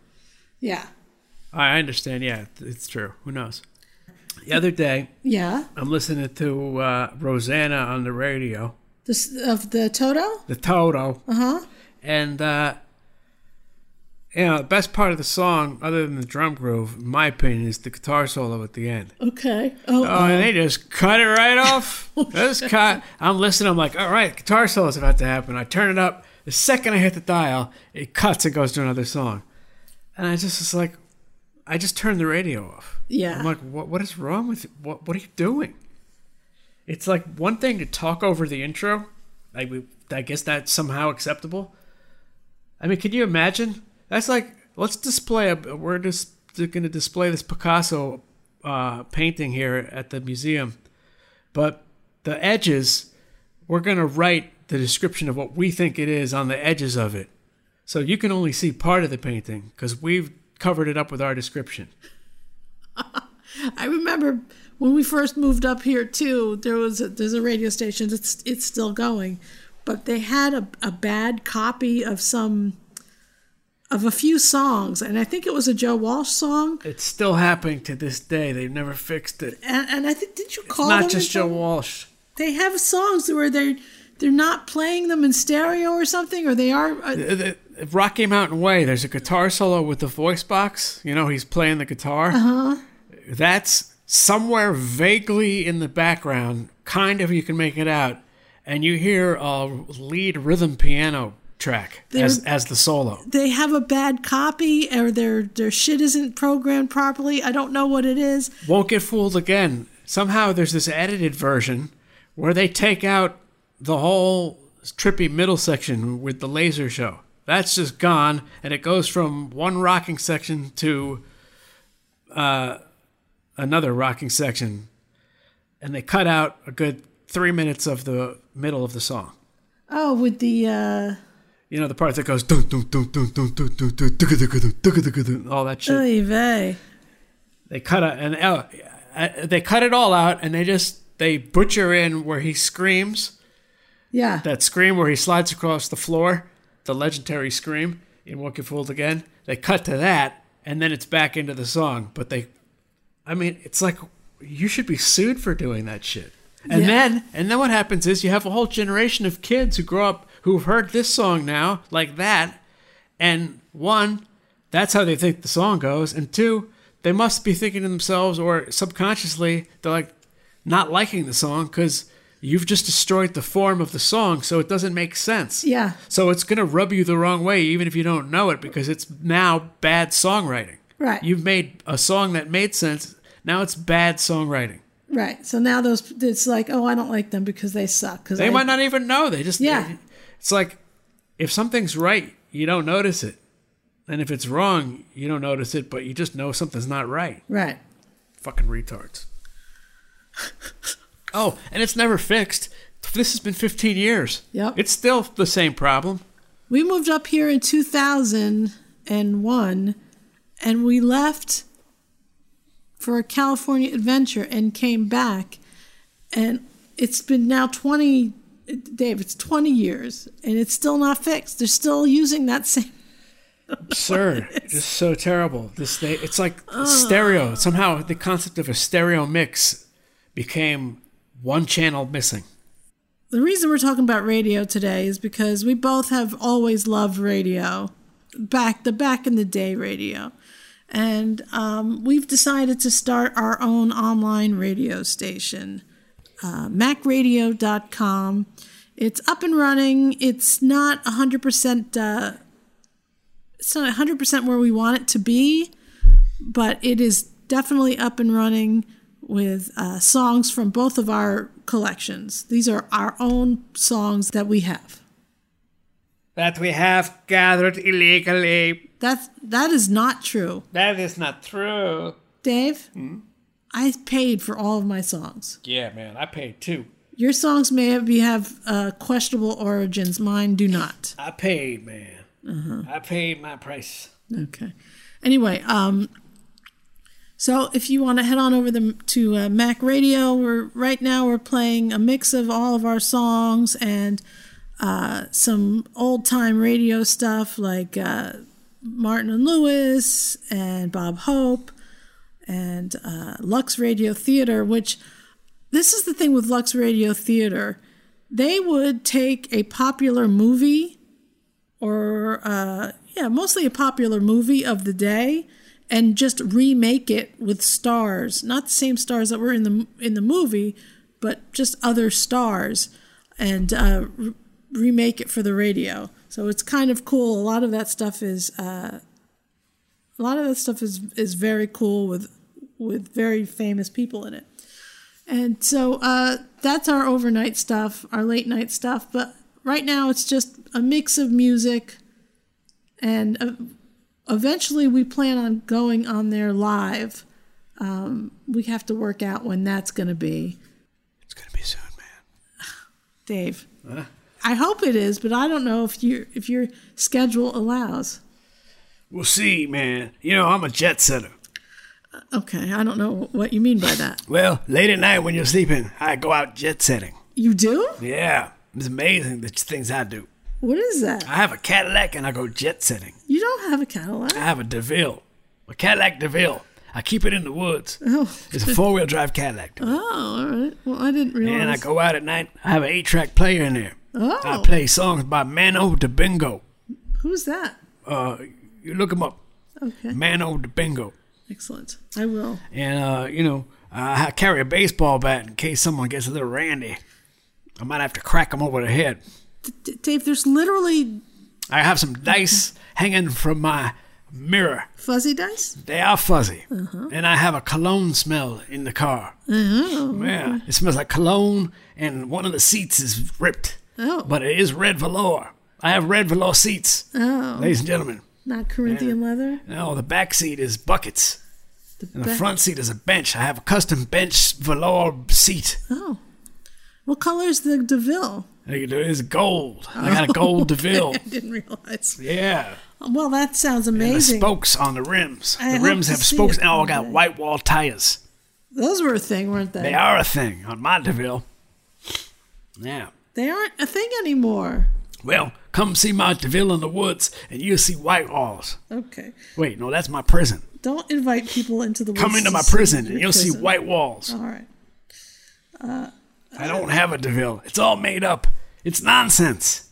Speaker 3: Yeah.
Speaker 2: I understand. Yeah, it's true. Who knows? The other day,
Speaker 3: Yeah.
Speaker 2: I'm listening to uh, Rosanna on the radio,
Speaker 3: This of the Toto.
Speaker 2: the Toto,
Speaker 3: Uh huh.
Speaker 2: and uh, you know, the best part of the song, other than the drum groove, in my opinion, is the guitar solo at the end.
Speaker 3: Okay. Oh.
Speaker 2: Oh, uh, and they just cut it right off. [LAUGHS] Oh, just cut. I'm listening. I'm like, all right, guitar solo's about to happen. I turn it up. The second I hit the dial, it cuts and goes to another song. And I just was like, I just turned the radio off.
Speaker 3: Yeah.
Speaker 2: I'm like, what? What is wrong with what? What are you doing? It's like one thing to talk over the intro. I guess that's somehow acceptable. I mean, can you imagine? That's like let's display a. We're just going to display this Picasso uh, painting here at the museum, but the edges, we're going to write the description of what we think it is on the edges of it, so you can only see part of the painting because we've covered it up with our description. [LAUGHS]
Speaker 3: I remember when we first moved up here too. There was a, there's a radio station. It's it's still going, but they had a, a bad copy of some of a few songs, and I think it was a Joe Walsh song.
Speaker 2: It's still happening to this day. They've never fixed it.
Speaker 3: And, and I think did you
Speaker 2: It's
Speaker 3: call
Speaker 2: not
Speaker 3: them
Speaker 2: just Joe Walsh.
Speaker 3: They have songs where they're they're not playing them in stereo or something, or they are. Uh,
Speaker 2: The- the- Rocky Mountain Way, there's a guitar solo with the voice box. You know, he's playing the guitar.
Speaker 3: uh-huh.
Speaker 2: That's somewhere vaguely in the background, kind of you can make it out, and you hear a lead rhythm piano track as,
Speaker 3: They're-
Speaker 2: as the solo.
Speaker 3: They have a bad copy, or their their shit isn't programmed properly. I don't know what it is.
Speaker 2: Won't get fooled again. Somehow there's this edited version where they take out the whole trippy middle section with the laser show. That's just gone, and it goes from one rocking section to uh, another rocking section, and they cut out a good three minutes of the middle of the song.
Speaker 3: Oh, with the uh,
Speaker 2: you know the part that goes all that shit.
Speaker 3: Oy vey.
Speaker 2: They cut it and uh, they cut it all out, and they just they butcher in where he screams.
Speaker 3: Yeah.
Speaker 2: That scream where he slides across the floor, the legendary scream in Won't Get Fooled Again. They cut to that, and then it's back into the song. But they, I mean, it's like you should be sued for doing that shit. And
Speaker 3: yeah.
Speaker 2: then, and then what happens is you have a whole generation of kids who grow up who've heard this song now like that, and one, that's how they think the song goes, and two, they must be thinking to themselves or subconsciously they're like not liking the song because you've just destroyed the form of the song, so it doesn't make sense.
Speaker 3: Yeah.
Speaker 2: So it's gonna rub you the wrong way even if you don't know it because it's now bad songwriting.
Speaker 3: Right.
Speaker 2: You've made a song that made sense. Now it's bad songwriting.
Speaker 3: Right. So now those it's like, oh, I don't like them because they suck. Because
Speaker 2: They might not even know. They just
Speaker 3: Yeah.
Speaker 2: It's like if something's right, you don't notice it, and if it's wrong, you don't notice it, but you just know something's not right.
Speaker 3: Right.
Speaker 2: Fucking retards. [LAUGHS] oh, and it's never fixed. This has been 15 years.
Speaker 3: Yep.
Speaker 2: It's still the same problem.
Speaker 3: We moved up here in 2001 and we left for a California adventure and came back. And it's been now 20, Dave, it's 20 years and it's still not fixed. They're still using that same. [LAUGHS]
Speaker 2: Absurd. [LAUGHS] Just so terrible. This they, it's like stereo. Somehow the concept of a stereo mix became one channel missing.
Speaker 3: The reason we're talking about radio today is because we both have always loved radio, back the back in the day radio, and um, we've decided to start our own online radio station, uh, MacRadio.com. It's up and running. It's not hundred percent. Uh, it's not hundred percent where we want it to be, but it is definitely up and running with uh, songs from both of our collections. These are our own songs that we have.
Speaker 2: That we have gathered illegally.
Speaker 3: That's that is not true,
Speaker 2: That is not true.
Speaker 3: Dave. I paid for all of my songs.
Speaker 2: Yeah, man, I paid too.
Speaker 3: Your songs may have, be, have uh, questionable origins. Mine do not.
Speaker 2: I paid, man.
Speaker 3: Uh-huh.
Speaker 2: I paid my price.
Speaker 3: Okay. Anyway, um, so if you want to head on over the, to uh, Mac Radio, we're right now we're playing a mix of all of our songs and uh, some old time radio stuff like uh, Martin and Lewis and Bob Hope and uh, Lux Radio Theater. Which this is the thing with Lux Radio Theater, they would take a popular movie or uh, yeah, mostly a popular movie of the day, and just remake it with stars, not the same stars that were in the in the movie, but just other stars, and uh, re- remake it for the radio. So it's kind of cool. A lot of that stuff is uh, a lot of that stuff is is very cool with with very famous people in it. And so uh, that's our overnight stuff, our late night stuff. But right now it's just a mix of music. And uh, eventually we plan on going on there live. Um, we have to work out when that's going to be.
Speaker 2: It's going to be soon, man. [SIGHS]
Speaker 3: Dave,
Speaker 2: Huh?
Speaker 3: I hope it is, but I don't know if you if your schedule allows.
Speaker 2: We'll see, man. You know, I'm a jet setter.
Speaker 3: Okay, I don't know what you mean by that. [LAUGHS]
Speaker 2: Well, late at night when you're sleeping, I go out jet setting.
Speaker 3: You do?
Speaker 2: Yeah, it's amazing the things I do.
Speaker 3: What is that?
Speaker 2: I have a Cadillac and I go jet setting.
Speaker 3: You don't have a Cadillac.
Speaker 2: I have a DeVille, a Cadillac DeVille. I keep it in the woods.
Speaker 3: Oh.
Speaker 2: It's a four wheel drive Cadillac. [LAUGHS]
Speaker 3: Oh, all right. Well, I didn't realize.
Speaker 2: And I go out at night. I have an eight track player in there.
Speaker 3: Oh.
Speaker 2: I play songs by Mano de Bingo.
Speaker 3: Who's that?
Speaker 2: Uh, you look him up.
Speaker 3: Okay.
Speaker 2: Mano de Bingo.
Speaker 3: Excellent. I will.
Speaker 2: And, uh, you know, I carry a baseball bat in case someone gets a little randy. I might have to crack them over the head.
Speaker 3: D- Dave, there's literally
Speaker 2: I have some dice hanging from my mirror.
Speaker 3: fuzzy dice.
Speaker 2: They are fuzzy.
Speaker 3: Uh-huh.
Speaker 2: And I have a cologne smell in the car.
Speaker 3: Oh.
Speaker 2: Yeah, it smells like cologne, and one of the seats is ripped.
Speaker 3: Oh.
Speaker 2: But it is red velour. I have red velour seats,
Speaker 3: Oh.
Speaker 2: ladies and gentlemen.
Speaker 3: Not Corinthian leather.
Speaker 2: No, the back seat is buckets. and the
Speaker 3: back-
Speaker 2: front seat is a bench. I have a custom bench velour seat.
Speaker 3: Oh. What color is the DeVille?
Speaker 2: It is gold. I got a oh. gold [LAUGHS] DeVille.
Speaker 3: I didn't realize.
Speaker 2: Yeah.
Speaker 3: Well, that sounds
Speaker 2: And
Speaker 3: amazing.
Speaker 2: spokes on the rims.
Speaker 3: I
Speaker 2: the rims have spokes and all got white wall tires.
Speaker 3: Those were a thing, weren't they?
Speaker 2: They are a thing on my DeVille. Yeah.
Speaker 3: They aren't a thing anymore.
Speaker 2: Well, come see my DeVille in the woods and you'll see white walls.
Speaker 3: Okay.
Speaker 2: Wait, no, that's my prison.
Speaker 3: Don't invite people into the woods.
Speaker 2: Come into
Speaker 3: to
Speaker 2: my prison and you'll see white walls.
Speaker 3: All right. Uh,
Speaker 2: I don't have a DeVille. It's all made up. It's nonsense.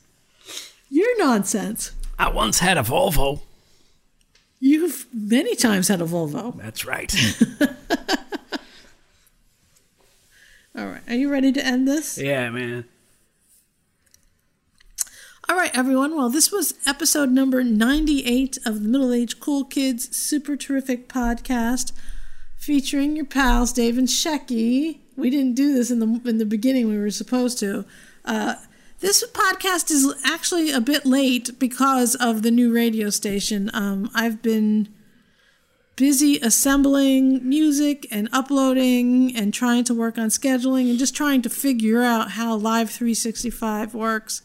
Speaker 3: you're nonsense.
Speaker 2: I once had a Volvo.
Speaker 3: You've many times had a Volvo.
Speaker 2: That's right. [LAUGHS]
Speaker 3: All right. Are you ready to end this?
Speaker 2: yeah, man.
Speaker 3: All right, everyone. Well, this was episode number 98 of the Middle Age Cool Kids Super Terrific Podcast featuring your pals Dave and Shecky. We didn't do this in the in the beginning we were supposed to. Uh, this podcast is actually a bit late because of the new radio station. Um, I've been busy assembling music and uploading and trying to work on scheduling and just trying to figure out how Live 365 works.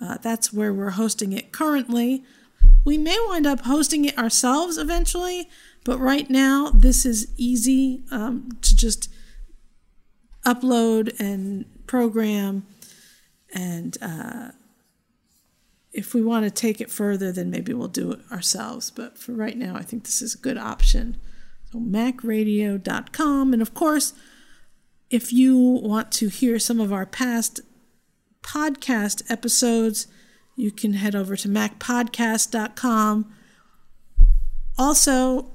Speaker 3: Uh, that's where we're hosting it currently. We may wind up hosting it ourselves eventually, But right now, this is easy um, to just upload and program. And uh, if we want to take it further, then maybe we'll do it ourselves. But for right now, I think this is a good option. So, macradio.com. And of course, if you want to hear some of our past podcast episodes, you can head over to macpodcast.com. Also,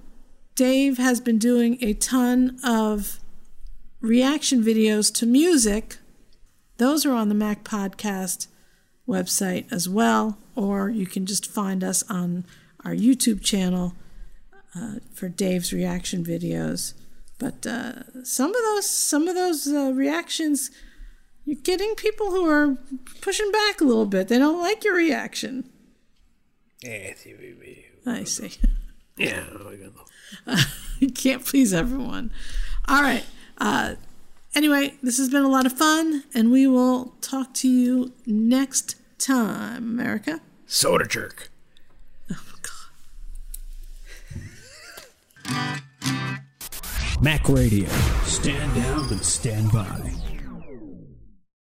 Speaker 3: Dave has been doing a ton of reaction videos to music. Those are on the Mac Podcast website as well, or you can just find us on our YouTube channel uh, for Dave's reaction videos. But uh, some of those some of those uh, reactions, you're getting people who are pushing back a little bit. They don't like your reaction.
Speaker 2: Yeah,
Speaker 3: I see.
Speaker 2: Yeah, [LAUGHS]
Speaker 3: you can't please everyone. All right. Uh, anyway, this has been a lot of fun, and we will talk to you next time, America.
Speaker 2: Soda jerk. Oh, God.
Speaker 30: Mac Radio. Stand down and stand by.